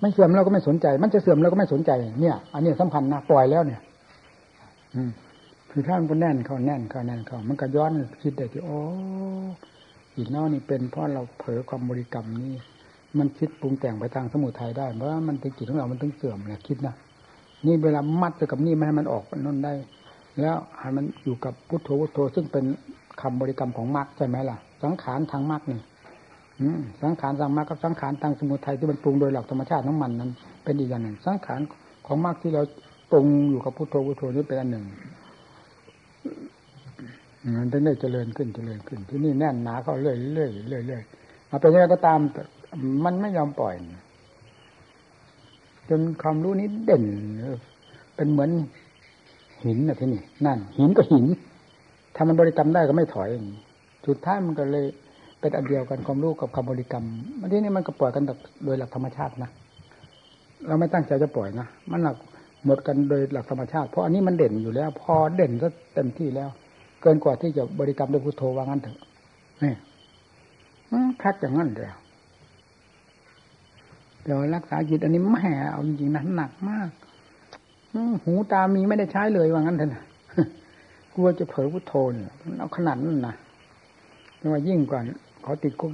A: ไม่เสื่อมเราก็ไม่สนใจ มันจะเสื่อมเราก็ไม่สนใจ เนี่ย อันนี้สำคัญนะปล่อยแล้วเนี่ย อืมคือถ้ามันแน่นเข้าแน่นเข้าแน่นเข้ามันก็ย้อนคิดได้ที่โอ้อีกนอกนี่เป็นเพราะเราเผลอความบริกรรมนี่มันคิดปรุงแต่งไปทางสมุทัยได้เพราะมันเป็นจิตของเรา มันต้องเสื่อมเนี่ยคิดนะนี่เวลามัดไปกับนี่ไม่ให้มันออกนั่นได้ แล้วให้มันอยู่กับพุทโธพุทโธซึ่งเป็นคำบริกรรมของมรรคใช่ไหมล่ะ สังขารทางมรรคนี่สังขารทางมรรคกับสังขารทางสมุทัยที่มันปรุงโดยหลักธรรมชาติของมันนั้น เป็นอีกอย่างหนึ่ง สังขารของมรรคที่เราปรุงอยู่กับพุทโธพุทโธนี่เป็นอันหนึ่งมันได้เจริญขึ้นเจริญขึ้น ที่นี่แน่นหนาเข้าเรื่อยเรื่อยเรื่อยเรื่อยมาเป็นยังไงก็ตาม มันไม่ยอมปล่อย จนความรู้นี้เด่นเป็นเหมือนหินนะที่นี่นั่น หินก็หิน ถ้ามันบริกรรมได้ก็ไม่ถอย สุดท้ายมันก็เลยเป็นอันเดียวกันความรู้กับคำบริกรรมมันที่นี่มันก็ปล่อยกันโดยหลักธรรมชาตินะเราไม่ตั้งใจจะปล่อยนะมันหลักหมดกันโดยหลักธรรมชาติ เพราะอันนี้มันเด่นอยู่แล้ว พอเด่นก็เต็มที่แล้ว เกินกว่าที่จะบริกรรมด้วยพุทโธว่างั้นเถอะนี่คัดอย่างนั้นเดียวแต่รักษาจิตอันนี้แม่เอาจริงๆนะหนักมากหูตามีไม่ได้ใช้เลยว่างั้นเถอะนะกลัวจะเผลอพุทโธเนี่ยเอาขนาดนั้นนะ ไม่ว่ายิ่งกว่าเขาติดคุก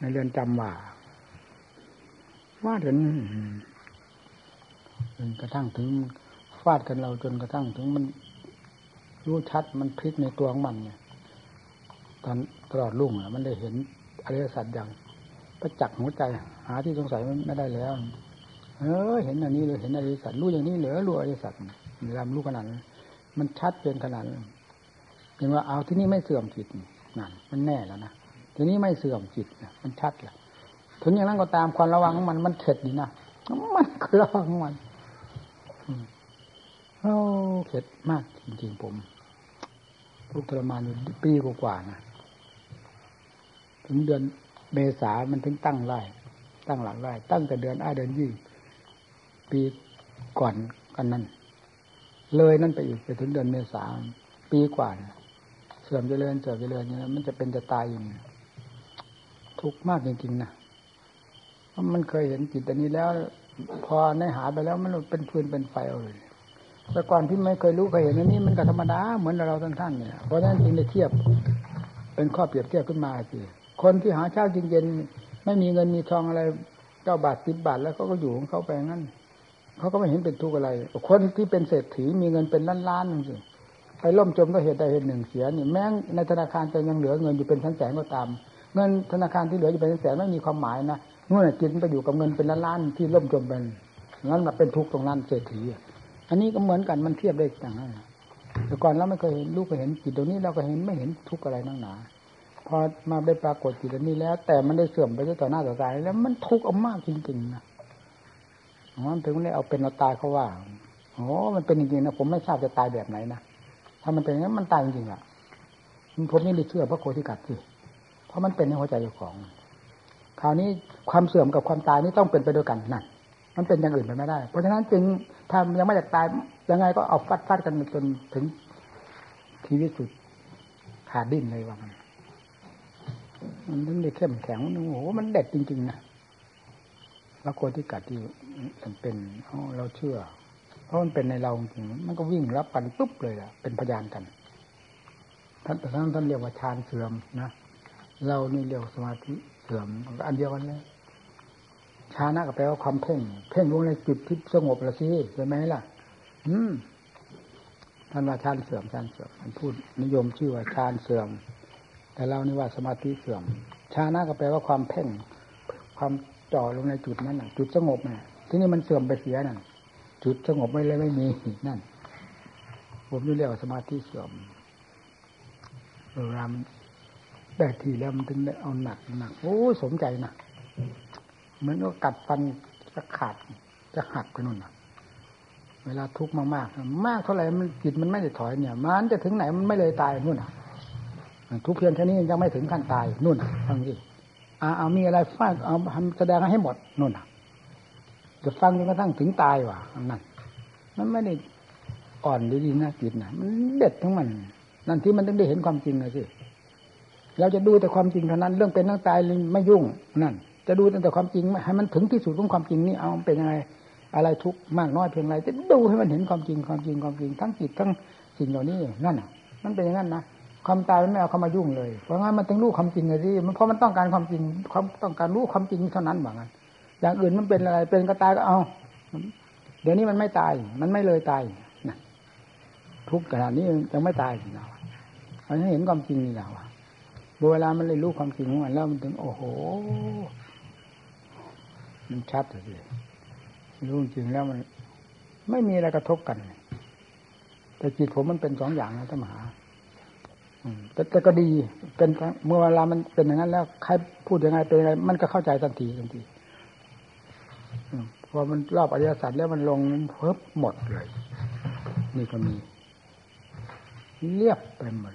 A: ในเรือนจำว่าว่าถึงจนกระทั่งถึงฟาดกันเราจนกระทั่งถึงมันรู้ชัดมันพลิกในตัวของมันเนี่ยตอนตลอดรุ่งอะ มันได้เห็นอริยสัจอย่างประจักษ์หัวใจ หาที่สงสัยไม่ได้แล้ว เออ เห็นอันนี้เลยเห็นอริสัตรู้อย่างนี้เหลือรู้อริสัตมีรำรู้ขนาดนั้นมันชัดเจนขนาดนั้นเห็นว่าเอาที่นี่ไม่เสื่อมจิตนั่ นั่นมันแน่แล้วนะทีนี้ไม่เสื่อมจิตนะมันชัดแล้วถึงอย่างนั้นก็ตามความระวังของมันมันเข็ดดีนะมันก็ระวังมันโอ้เข็ดมากจริงๆผมทุกทรมานอยู่ปีกว่าๆนะถึงเดือนเมษามันถึงตั้งไล่ตั้งหลังไล่ตั้งแต่เดือนอ้าเดือนยี่ปีก่อนกันนั้น เลยนั่นไปอีกไปถึงเดือนเมษาปีกว่าเสื่อมเจริญเสื่อมเจริญเนี่ยมันจะเป็นจะตายอยู่ทุกข์มากจริงๆนะเพราะมันเคยเห็นจิตอันนี้แล้ว พอในหาไปแล้วมันเป็นฟืนเป็นไฟเลยแต่ก่อนที่ไม่เคยรู้เคยเห็นอันนี้มันก็ธรรมดาเหมือนเราท่านๆเนี่ยเพราะฉะนั้นจึงได้เทียบ เป็นข้อเปรียบเทียบขึ้นมาสิคนที่หาเช้ากินเย็น ไม่มีเงินมีทองอะไรเก้าบาทสิบบาทแล้วเขาก็อยู่ของเขาไปงั้นเขาก็ไม่เห็นเป็นทุกข์อะไร คนที่เป็นเศรษฐีมีเงินเป็นล้านล้านนึงสิ ไปล่มจมก็เหตุใดเหตุหนึ่งเสียนี่แม้ในธนาคารจะยังเหลือเงินอยู่เป็นแสนก็ตาม เงินธนาคารที่เหลืออยู่เป็นแสนไม่มีความหมายนะนู่นจิตไปอยู่กับเงินเป็นล้านล้านที่ล่มจมเป็นงั้นมาเป็นทุกข์ตรงนั้นเศรษฐีอันนี้ก็เหมือนกันมันเทียบได้อย่างนั้นแต่ก่อนเราไม่เคยเห็นลูกเคยเห็นจิตตรงนี้เราก็เห็นไม่เห็นทุกข์อะไรนั่งหนาพอมาได้ปรากฏจิตนี้แล้ว แต่มันได้เสื่อมไปต่อหน้าต่อตาแล้วมันทุกข์เอามากจริงๆนะมันถึงได้เอาเป็นเอาตายเขาว่าโอ้มันเป็นจริงๆนะผมไม่ทราบจะตายแบบไหนนะ ถ้ามันเป็นอย่างนั้นมันตายจริงๆอะผมนี่เลยเชื่อพระโคติกัดสิเพราะมันเป็นในหัวใจเจ้าของ คราวนี้ความเสื่อมกับความตายนี่ต้องเป็นไปด้วยกันนั่นมันเป็นอย่างอื่นไปไม่ได้ เพราะฉะนั้นจึงถ้ายังไม่อยากตายยังไงก็เอาฟัดฟัดกันจนถึงชีวิตสุดขาดดิ้นเลยว่ามันมันถึงได้เข้มแข็งโอ้โหมันเด็ดจริงๆนะแล้วคนที่กัดที่มันเป็นเราเชื่อ เพราะมันเป็นในเราจริงมันก็วิ่งรับกันปุ๊บเลยอะเป็นพยานกัน ท่านแต่ท่านท่านเรียกว่าฌานเสื่อมนะเรานี่เรียกสมาธิเสื่อมอันเดียวกันเลยชานะก็แปลว่าความเพ่ง เพ่งลงในจุดที่สงบละสิใช่ไหมล่ะ อืมท่านว่าฌานเสื่อมฌานเสื่อมท่านพูดนิยมชื่อว่าฌานเสื่อม แต่เรานี่ว่าสมาธิเสื่อมชานะก็แปลว่าความเพ่ง ความจ่อลงในจุดนั้นจุดสงบน่ะที่นี่มันเสื่อมไปเสียนั่น จุดสงบไม่เลยไม่มีนั่น ผมนี่เรียกว่าสมาธิเสื่อมเวลามได้ทีแล้วมันถึงได้เอาหนักหนักโอ้สมใจนะเหมือนก็กัดฟันจะขาดจะหักไปนู่นนะเวลาทุกข์มากๆมากเท่าไหร่มันจิตมันไม่ได้ถอยเนี่ย มันจะถึงไหนมันไม่เลยตายนู่นนะทุกเพียงแค่นี้ยังไม่ถึงขั้นตายนู่นนะฟังดิอาเอามีอะไรฟังเอาทำแสดงให้หมดนู่นนะ จะฟังจนกระทั่งถึงตายว่ะนั่นมันไม่ได้อ่อนดีๆนะจิตนะมันเด็ดทั้งมัน นั่นที่มันต้องได้เห็นความจริงเลยสิเราจะดูแต่ความจริงเท่านั้น เรื่องเป็นเรื่องตายไม่ยุ่งนั่น จะดูแต่ความจริงให้มันถึงที่สุดของความจริงนี่เอาเป็นยังไงอะไรทุกข์มากน้อยเพียงไรจะดูให้มันเห็นความจริงความจริงความจริงทั้งจิตทั้งสิ่งเหล่านี้นั่นอะ มันเป็นอย่างนั้นนะความตายมันไม่เอาเข้ามายุ่งเลยเพราะงั้นมันต้องรู้ความจริงเลยสิมันเพราะมันต้องการความจริงความต้องการรู้ความจริงเท่านั้นว่างั้น อย่างอื่นมันเป็นอะไร เป็นก็ตายก็เอา เดี๋ยวนี้มันไม่ตาย มันไม่เลยตายนะทุกขนาดนี้ยังไม่ตายเราอันนี้เห็นความจริงนี่แหละว่าเวลามันเลยรู้ความจริงของมันแล้วมันถึงโอ้โห มันชัดเลยรู้จริงแล้วมัน ไม่มีอะไรกระทบกัน แต่จิตผมมันเป็นสองอย่างนะท่านมหาแต่แต่ก็ดีเป็นเมื่อเวลามันเป็นอย่างนั้นแล้วใครพูดยังไงเป็นยังไงมันก็เข้าใจทันทีทันที พอมันรอบอริยสัจแล้วมันลงเพิ่มหมดเลย นี่ก็มี เรียบไปหมด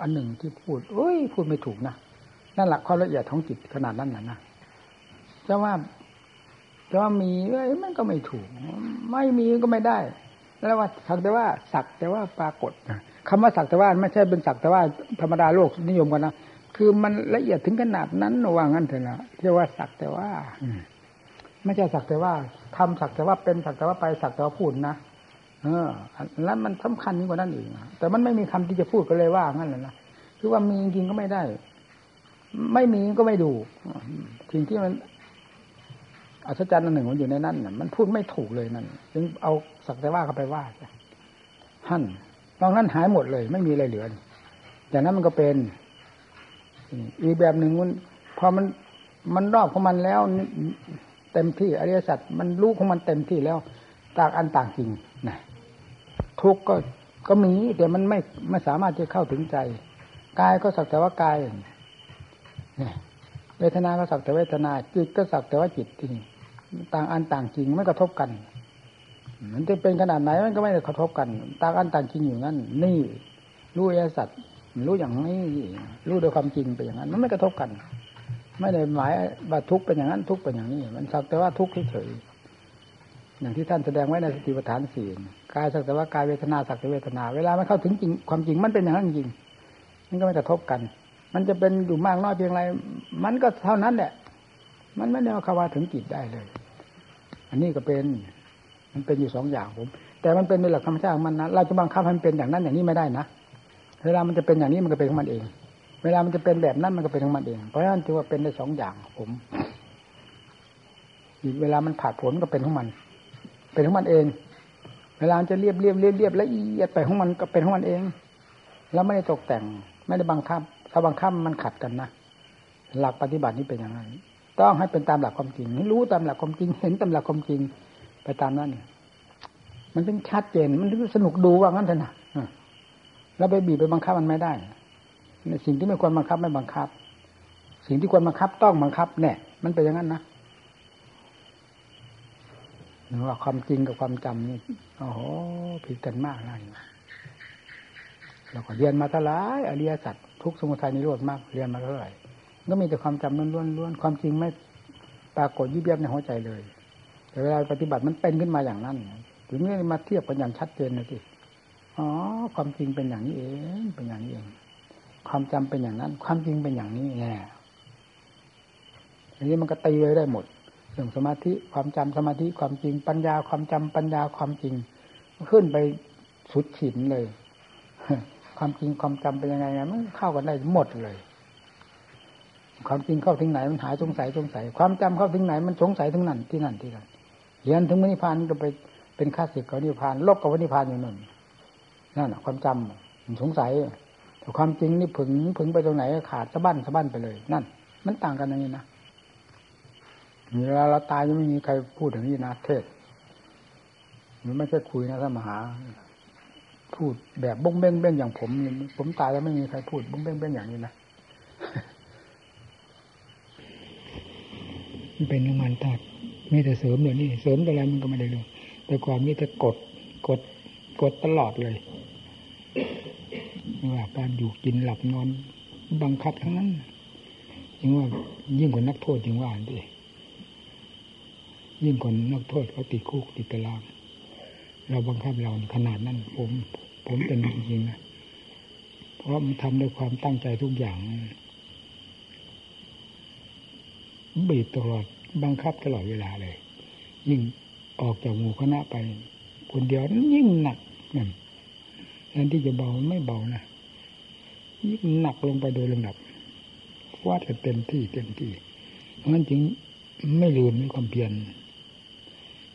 A: อันหนึ่งที่พูดเอ้ย พูดไม่ถูกนะนั่นแหละความละเอียดของจิตขนาดนั้นนะนะจะว่าจะว่ามีเอ้ยมันก็ไม่ถูก ไม่มีก็ไม่ได้ แล้วว่าสักแต่ว่าสักแต่ว่าปรากฏคำว่าสักแต่ว่าไม่ใช่เป็นสักแต่ว่าธรรมดาโลกนิยมกันนะ คือมันละเอียดถึงขนาดนั้นว่างั้นเถอะนะเรียกว่าสักแต่ว่าไม่ใช่สักแต่ว่าทำสักแต่ว่าเป็นสักแต่ว่าไปสักแต่ว่าพูดนะเออแล้วมันสำคัญยิ่งกว่านั้นอีกแต่มันไม่มีคำที่จะพูดก็เลยว่างั้นเลยนะคือว่ามีจริงก็ไม่ได้ไม่มีก็ไม่ดูสิ่งที่มันอัศจรรย์อันหนึ่งมันอยู่ในนั้นน่ะมันพูดไม่ถูกเลยนั่นจึงเอาสักแต่ว่าเข้าไปว่าท่านตอนนั้นหายหมดเลย ไม่มีอะไรเหลืออย่างนั้นมันก็เป็น อีกแบบหนึ่งมันพอมันมันรอบของมันแล้วเต็มที่อริยสัจมันรู้ของมันเต็มที่แล้วต่างอันต่างจริงนะทุกข์ก็ก็มีแต่มันไม่ไม่สามารถจะเข้าถึงใจกายก็สักแต่ว่ากายเนี่ยเวทนาก็สักแต่เวทนาจิตก็สักแต่ว่าจิตที่นี่ต่างอันต่างจริงไม่กระทบกันมันจะเป็นขนาดไหนมันก็ไม่ได้กระทบกัน ต่างอันต่างจริงอยู่นั่นนี่รู้อริยสัจ รู้อย่างนี้ รู้โดยความจริงไปอย่างนั้น มันไม่กระทบกัน ไม่ได้หมายว่าทุกเป็นอย่างนั้นทุกเป็นอย่างนี้ มันสักแต่ว่าทุกเฉยอย่างที่ท่านแสดงไว้ในสติปัฏฐานสี่กายสักแต่ว่ากายเวทนาสักแต่เวทนา เวลามันเข้าถึงจริงความจริงมันเป็นอย่างนั้นจริงมันก็ไม่กระทบกัน มันจะเป็นอยู่มากน้อยเพียงไร มันก็เท่านั้นแหละ มันไม่ได้เอาว่าถึงจิตได้เลย อันนี้ก็เป็น มันเป็นอยู่สองอย่างผม แต่มันเป็นในหลักธรรมชาติของมันนะ เราจะบังคับให้มันเป็นอย่างนั้นอย่างนี้ไม่ได้นะ เวลามันจะเป็นอย่างนี้มันก็เป็นของมันเอง เวลามันจะเป็นแบบนั้นมันก็เป็นของมันเอง เพราะฉะนั้นถือว่าเป็นได้สองอย่างผมอีกเวลามันผ่าผลก็เป็นของมัน เป็นของมันเอง เวลาจะเรียบเรียบเรียบเรียบละเอียดไปของมันก็เป็นของมันเอง แล้วไม่ได้ตกแต่ง ไม่ได้บังคับ ถ้าบังคับมันขัดกันนะ หลักปฏิบัตินี้เป็นอย่างไรต้องให้เป็นตามหลักความจริงรู้ตามหลักความจริง เห็นตามหลักความจริง ไปตามนั้น มันถึงชัดเจน มันถึงสนุกดูว่างั้นเถอะนะ แล้วไปบีบไปบังคับมันไม่ได้สิ่งที่ไม่ควรบังคับไม่บังคับ สิ่งที่ควรบังคับต้องบังคับแน่มันเป็นอย่างนั้นนะหรือว่าความจริงกับความจำนี่โอ้โหผิดกันมากเลยเราก็เรียนมาทลายอริยสัจทุกสมุทัยนิโรธมากเรียนมาเท่าไหร่ก็มีแต่ความจำล้วนๆล้วนความจริงไม่ปรากฏยิบยับในหัวใจเลย แต่เวลาปฏิบัติมันเป็นขึ้นมาอย่างนั้น ถึงนี้มาเทียบกันอย่างชัดเจนเลยที่ อ๋อ ความจริงเป็นอย่างนี้เอง เป็นอย่างนี้เอง ความจำเป็นอย่างนั้น ความจริงเป็นอย่างนี้แน่ทีนี้มันก็ตีเลยได้หมดเรื่องสมาธิความจำสมาธิความจริงปัญญาความจำปัญญาความจริง ขึ้นไปสุดฉินเลย ความจริงความจำเป็นยังไงมันเข้ากันได้หมดเลย ความจริงเข้าถึงไหนมันหายสงสัยสงสัย ความจำเข้าถึงไหนมันสงสัยถึงนั่นที่นั่นที่นั่นเรียนถึงนิพานก็ไปเป็นข้าศึกกับนิพานลบกับนิพานอยู่นั่น นั่นความจำมันสงสัย แต่ความจริงนี่ผึงผึงไปตรงไหนขาดสะบั้นสะบั้นไปเลย นั่น มันต่างกันอย่างนี้นะเวลาเราตายยังไม่มีใครพูดอย่างนี้นะเทศมันไม่ใช่คุยนะท่านมหา พูดแบบบ้งเบ้งเบ้งอย่างผม ผมตายแล้วไม่มีใครพูดบ้งเบ้งเบ้งอย่างนี้นะเป็นน้ำมันธาตุมีแต่เสริมเดี๋ยวนี้เสริมอะไรมันก็ไม่ได้เลยแต่ความมีแต่กดกดกดตลอดเลย ว่าการอยู่กินหลับนอน บังคับทั้งนั้นยิ่งว่ายิ่งกว่านักโทษยิ่งว่าดิยิ่งกว่านักโทษเขาติดคุกติดตาราง เราบังคับเราขนาดนั้น ผม ผมเป็นจริงๆนะเพราะมันทำด้วยความตั้งใจทุกอย่างบีบตลอดบังคับตลอดเวลาเลย ยิ่งออกจากหมู่คณะไป คนเดียวนั้นยิ่งหนักนั่น แทนที่จะเบาไม่เบานะยิ่งหนักลงไปโดยลำดับวาดกันเต็มที่เต็มที่เพราะงั้นจึงไม่ลืมในความเพียร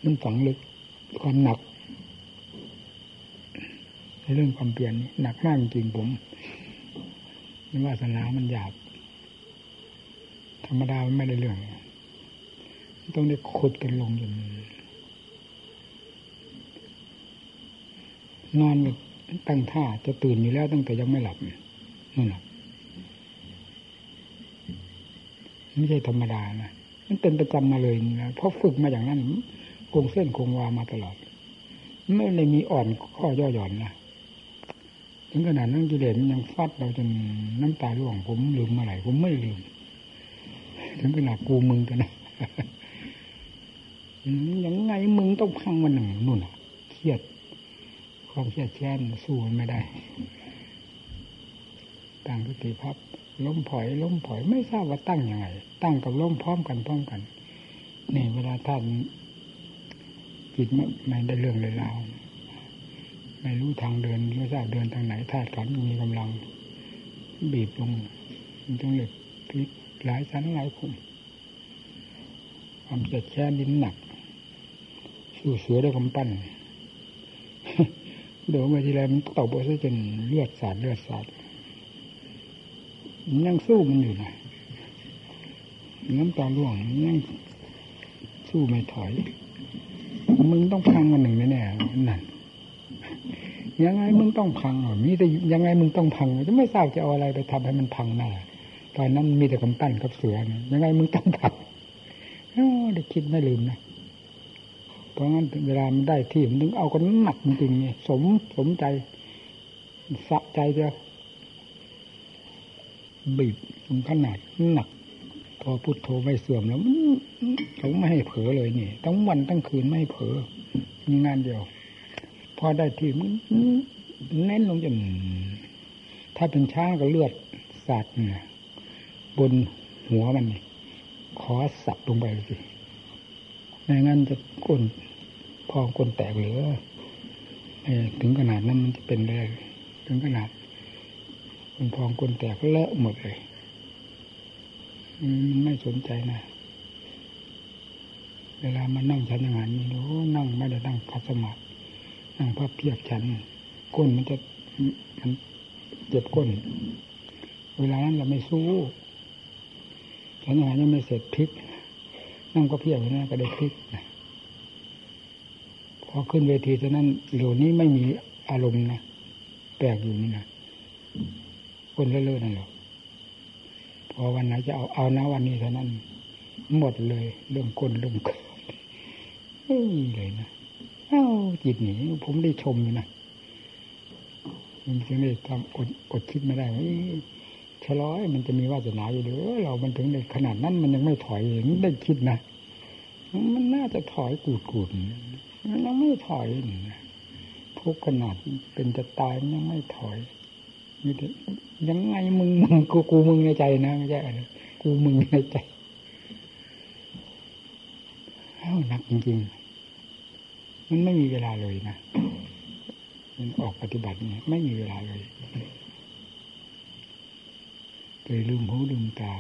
A: มันฝังลึกความหนักในเรื่องความเปลี่ยนหนักมากจริงผมไม่ว่าสนามันหยาบ ธรรมดามันไม่ได้เรื่องต้องได้ขุดกันลงจนนอนแบบ ตั้งท่าจะตื่นอยู่แล้วตั้งแต่ยังไม่หลับนั่นแหละไม่ใช่ธรรมดานะมันเป็นประจำมาเลยนะเพราะฝึกมาอย่างนั้นคงเส้นคงวามาตลอด ไม่ได้มีอ่อนข้อย่อหย่อนนะถึงขนาดนั้นกิเลสมันยังฟัดเราจนน้ำตาร่วงผมลืมเมื่อไหร่ผมไม่ลืม ถึงขนาดกูมึงกันนะยังไงมึงต้องพังวันหนึ่งนู่นเครียด ความเครียดแค้นสู้มันไม่ได้ตั้งสติพับล้มผอย ล้มผอยไม่ทราบว่าตั้งยังไง ตั้งกับล้มพร้อมกันพร้อมกันนี่เวลาท่านจิตไม่ได้เรื่องเลยราไม่รู้ทางเดินไม่ทราบเดินทางไหนธาตุขันมีกำลัง บีบลงมันต้องเหล็กพลิกหลายชั้นหลายขุมความเจ็ดแช่ดินหนัก สู้เสือด้วยกำปั้น เดี๋ยวมาทีไรมันตกไปซะจนเลือดสาดเลือดสาดยังสู้มันอยู่นะน้ำตาล่วงยังสู้ไม่ถอย มึงต้องพังวันหนึ่งแน่ๆนั่นยังไงมึงต้องพังมีแต่ยังไงมึงต้องพังจะไม่ทราบจะเอาอะไรไปทำให้มันพังหน้าตอนนั้นมีแต่กำปั้นกับเสือยังไงมึงต้องพังอ้อได้คิดไม่ลืมนะ เพราะงั้นเวลามันได้ที่มันถึงเอากันหนักจริงๆนี่สมสมใจสะใจเดียวบีบจนขนาดหนัก พอพุทโธไม่เสื่อมแล้วเขาไม่ให้เผลอเลยนี่ทั้งวันทั้งคืนไม่ให้เผลอมีงานเดียว พอได้ที่มันเน้นลงจนถ้าเป็นช้างก็เลือดสาดเนี่ยบนหัวมันนี่ขอสับลงไปสิ ไม่งั้นจะก้นพองก้นแตกเหลือถึงขนาดนั้นมันจะเป็นเลยถึงขนาดมันพองก้นแตกเลอะหมดเลยมันไม่สนใจนะเวลามานั่งชั้นงานนี่โอ้นั่งไม่ได้นั่งคัดสมาธินั่งพับเพียบฉันก้นมันจะมันเจ็บก้น เวลานั้นเราไม่สู้ฉันอาหารยังไม่เสร็จพลิก นั่งก็เพียบนะก็ได้พลิกพอขึ้นเวทีฉะนั้นเหล่านี้ไม่มีอารมณ์นะแปลกอยู่นี่นะคนเลื่อนนั่นหรอกพอวันไหนจะเอาเอานะวันนี้เท่านั้น หมดเลยเรื่องก้นเรื่องเกิดไม่มีเลยนะเอ้าจิตหนีผมได้ชมอยู่นะมันจึงได้ทำอดอดคิดไม่ได้ว่า ชะลอยมันจะมีวาสนาอยู่หรือเรามันถึงในขนาดนั้นมันยังไม่ถอยองนี้ได้คิดนะมันน่าจะถอยกูดกูดมันยังไม่ถอยทุกขนาดเป็นจะตายมันยังไม่ถอยนี่ยังไงมึงมึงกูกูมึงในใจนะไม่ใช่อะไรกูมึงในใจเอ้านักจริงๆ มันไม่มีเวลาเลยนะมันออกปฏิบัติเนี่ยไม่มีเวลาเลย เลยลืมหูลืมตา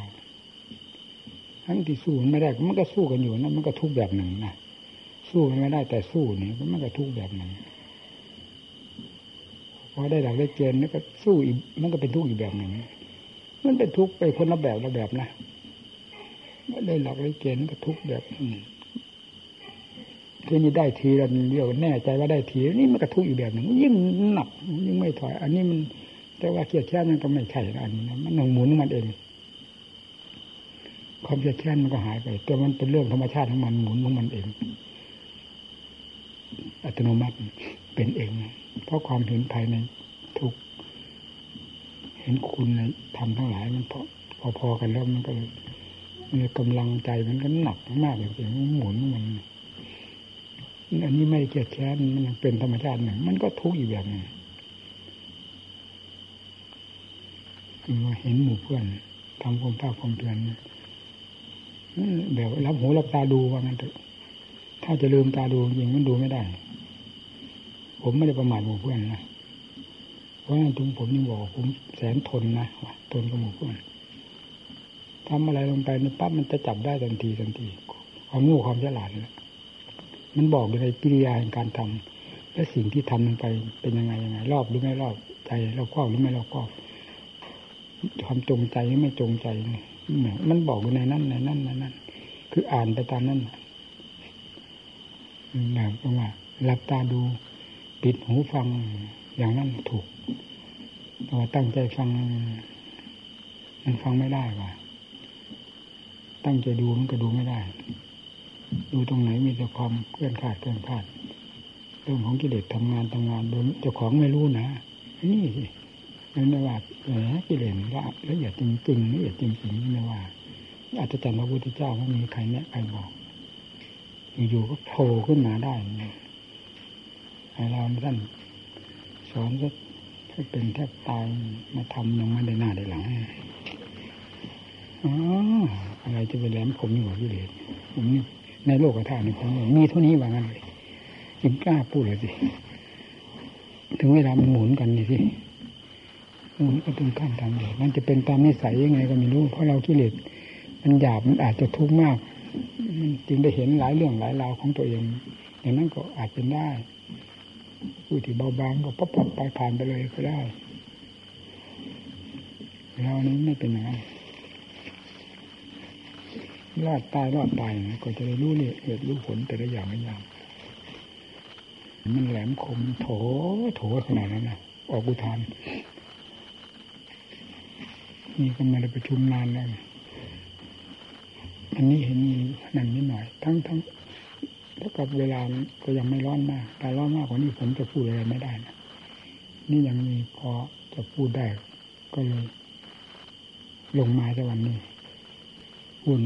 A: ทั้งที่สู้มันไม่ได้ มันก็สู้กันอยู่นะมันก็ทุกแบบหนึ่งนะสู้มันไม่ได้แต่สู้นี่มันก็ทุกแบบหนึ่งพอได้หลักได้เกณฑ์แล้วก็สู้อีกมันก็เป็นทุกข์อีกแบบหนึ่งมันเป็นทุกข์ไปคนละแบบละแบบนะไม่ได้หลักได้เกณฑ์ก็ทุกข์แบบทีนี่ได้ทีแล้วเรียกแน่ใจว่าได้ทีนี่มันก็ทุกข์อีกแบบหนึ่งยิ่งหนักยิ่งไม่ถอย อันนี้มัน แต่ว่าเกียดแค่นั้นก็ไม่ใช่อันนี้มันหหมุนมันเอง ความเกียดแค่นมันก็หายไป แต่มันเป็นเรื่องธรรมชาติของมันหมุนของมันเอง อัตโนมัติเป็นเอง เพราะความเห็นภายในทุกเห็นคุณในธรรมทั้งหลายมันพอพอกันแล้วมันก็มีกำลังใจมันก็หนักมากเลยจริงหมุนมันอันนี้ไม่เกียดแค้นมันเป็นธรรมชาติหนึ่งมันก็ทุกข์อีกแบบหนึ่ง เห็นหมู่เพื่อนทำความภาคความเพียรแบบรับหูรับตาดูว่างั้นเถอะ ถ้าจะลืมตาดูยิงมันดูไม่ได้ ผมไม่ได้ประมาทหมู่เพื่อนนะเพราะงั้นถึงผมยังบอกผมแสนทนนะทนกับหมู่เพื่อนทำอะไรลงไปในปั๊บมันจะจับได้ทันทีทันทีความงูความฉลาดแล้วมันบอกในกิริยาแห่งการทำและสิ่งที่ทำลงไปเป็นยังไงยังไง รอบหรือไม่รอบใจเราครอบหรือไม่เราครอบ ความจงใจหรือไม่จงใจนี่มันบอกอยู่ในนั้นในนั้นในนั้นคืออ่านไปตามนั้นแบบว่าหลับตาดูปิดหูฟังอย่างนั้นถูกแต่ว่าตั้งใจฟัง มันฟังไม่ได้ว่ะตั้งใจดูมันก็ดูไม่ได้ ดูตรงไหนมีแต่ความเคลื่อนขาดเคลื่อนขาดเรื่องของกิเลสทำงานทำงานโดยเจ้าของไม่รู้นะนี่ นั่นว่าแหมกิเลสว่าละเอียดจริงๆละเอียดจริงๆไม่ว่าอาจจะจำพระพุทธเจ้าไม่มีใครแนะใครบอกอยู่ๆก็โผล่ขึ้นมาได้ให้เราท่านสอนก็ให้เป็นแทบตายมาทำยังไม่ได้หน้าได้หลังอ๋ออะไรจะไปแหลมผมอยู่กับกิเลสผมนี่ในโลกธาตุนี่ผมมีเท่านี้ว่างั้นเลยจึงกล้าพูดเลยสิถึงเวลามันหมุนกันนี่สิ มุนก็ต้องขั้นทำเลยมันจะเป็นตามนิสัยยังไงก็ไม่รู้ เพราะเรากิเลสมันหยาบมันอาจจะทุกข์มาก มันจึงได้เห็นหลายเรื่องหลายราวของตัวเองอย่างนั้นก็อาจเป็นได้ผู้ที่เบาบางก็ปั๊บปั๊บไปผ่านไปเลยก็ได้เรานี้ไม่เป็นอย่างนั้นรอดตายรอดตายก็จะได้รู้เนี่ยเหตุรู้ผลแต่ละอย่างละอย่างมันแหลมคมโถโถขนาดนั้นนะออกอุทาน นี่ก็มาได้ประชุมนานแล้วอันนี้เห็นมีนั่นนิดหน่อย ทั้งทั้งแล้วกับเวลาก็ยังไม่ร้อนมาก แต่ร้อนมากกว่านี้ผมจะพูดอะไรไม่ได้นะนี่ยังมีพอจะพูดได้ก็เลยลงมาจากวันนี้อุ่น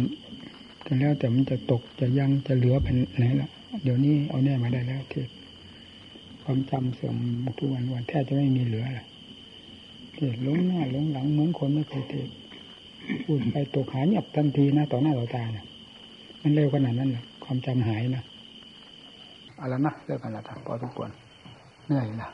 A: กันแล้วแต่มันจะตกจะยังจะเหลือเป็นไหนละเดี๋ยวนี้เอาแน่มาได้แล้วเทศความจำเสื่อมทุกวันวันแทบจะไม่มีเหลือเลย เทศลงหน้าลงหลังเหมือนคนไม่เคยเทศพูดไปตกหายเงียบทันทีนะต่อหน้าต่อตาเนี่ยมันเร็วขนาดนั้นนะความจำหายนะอะไรนะเรื่องกันละทักพอทุกคนเหนื่อยนะ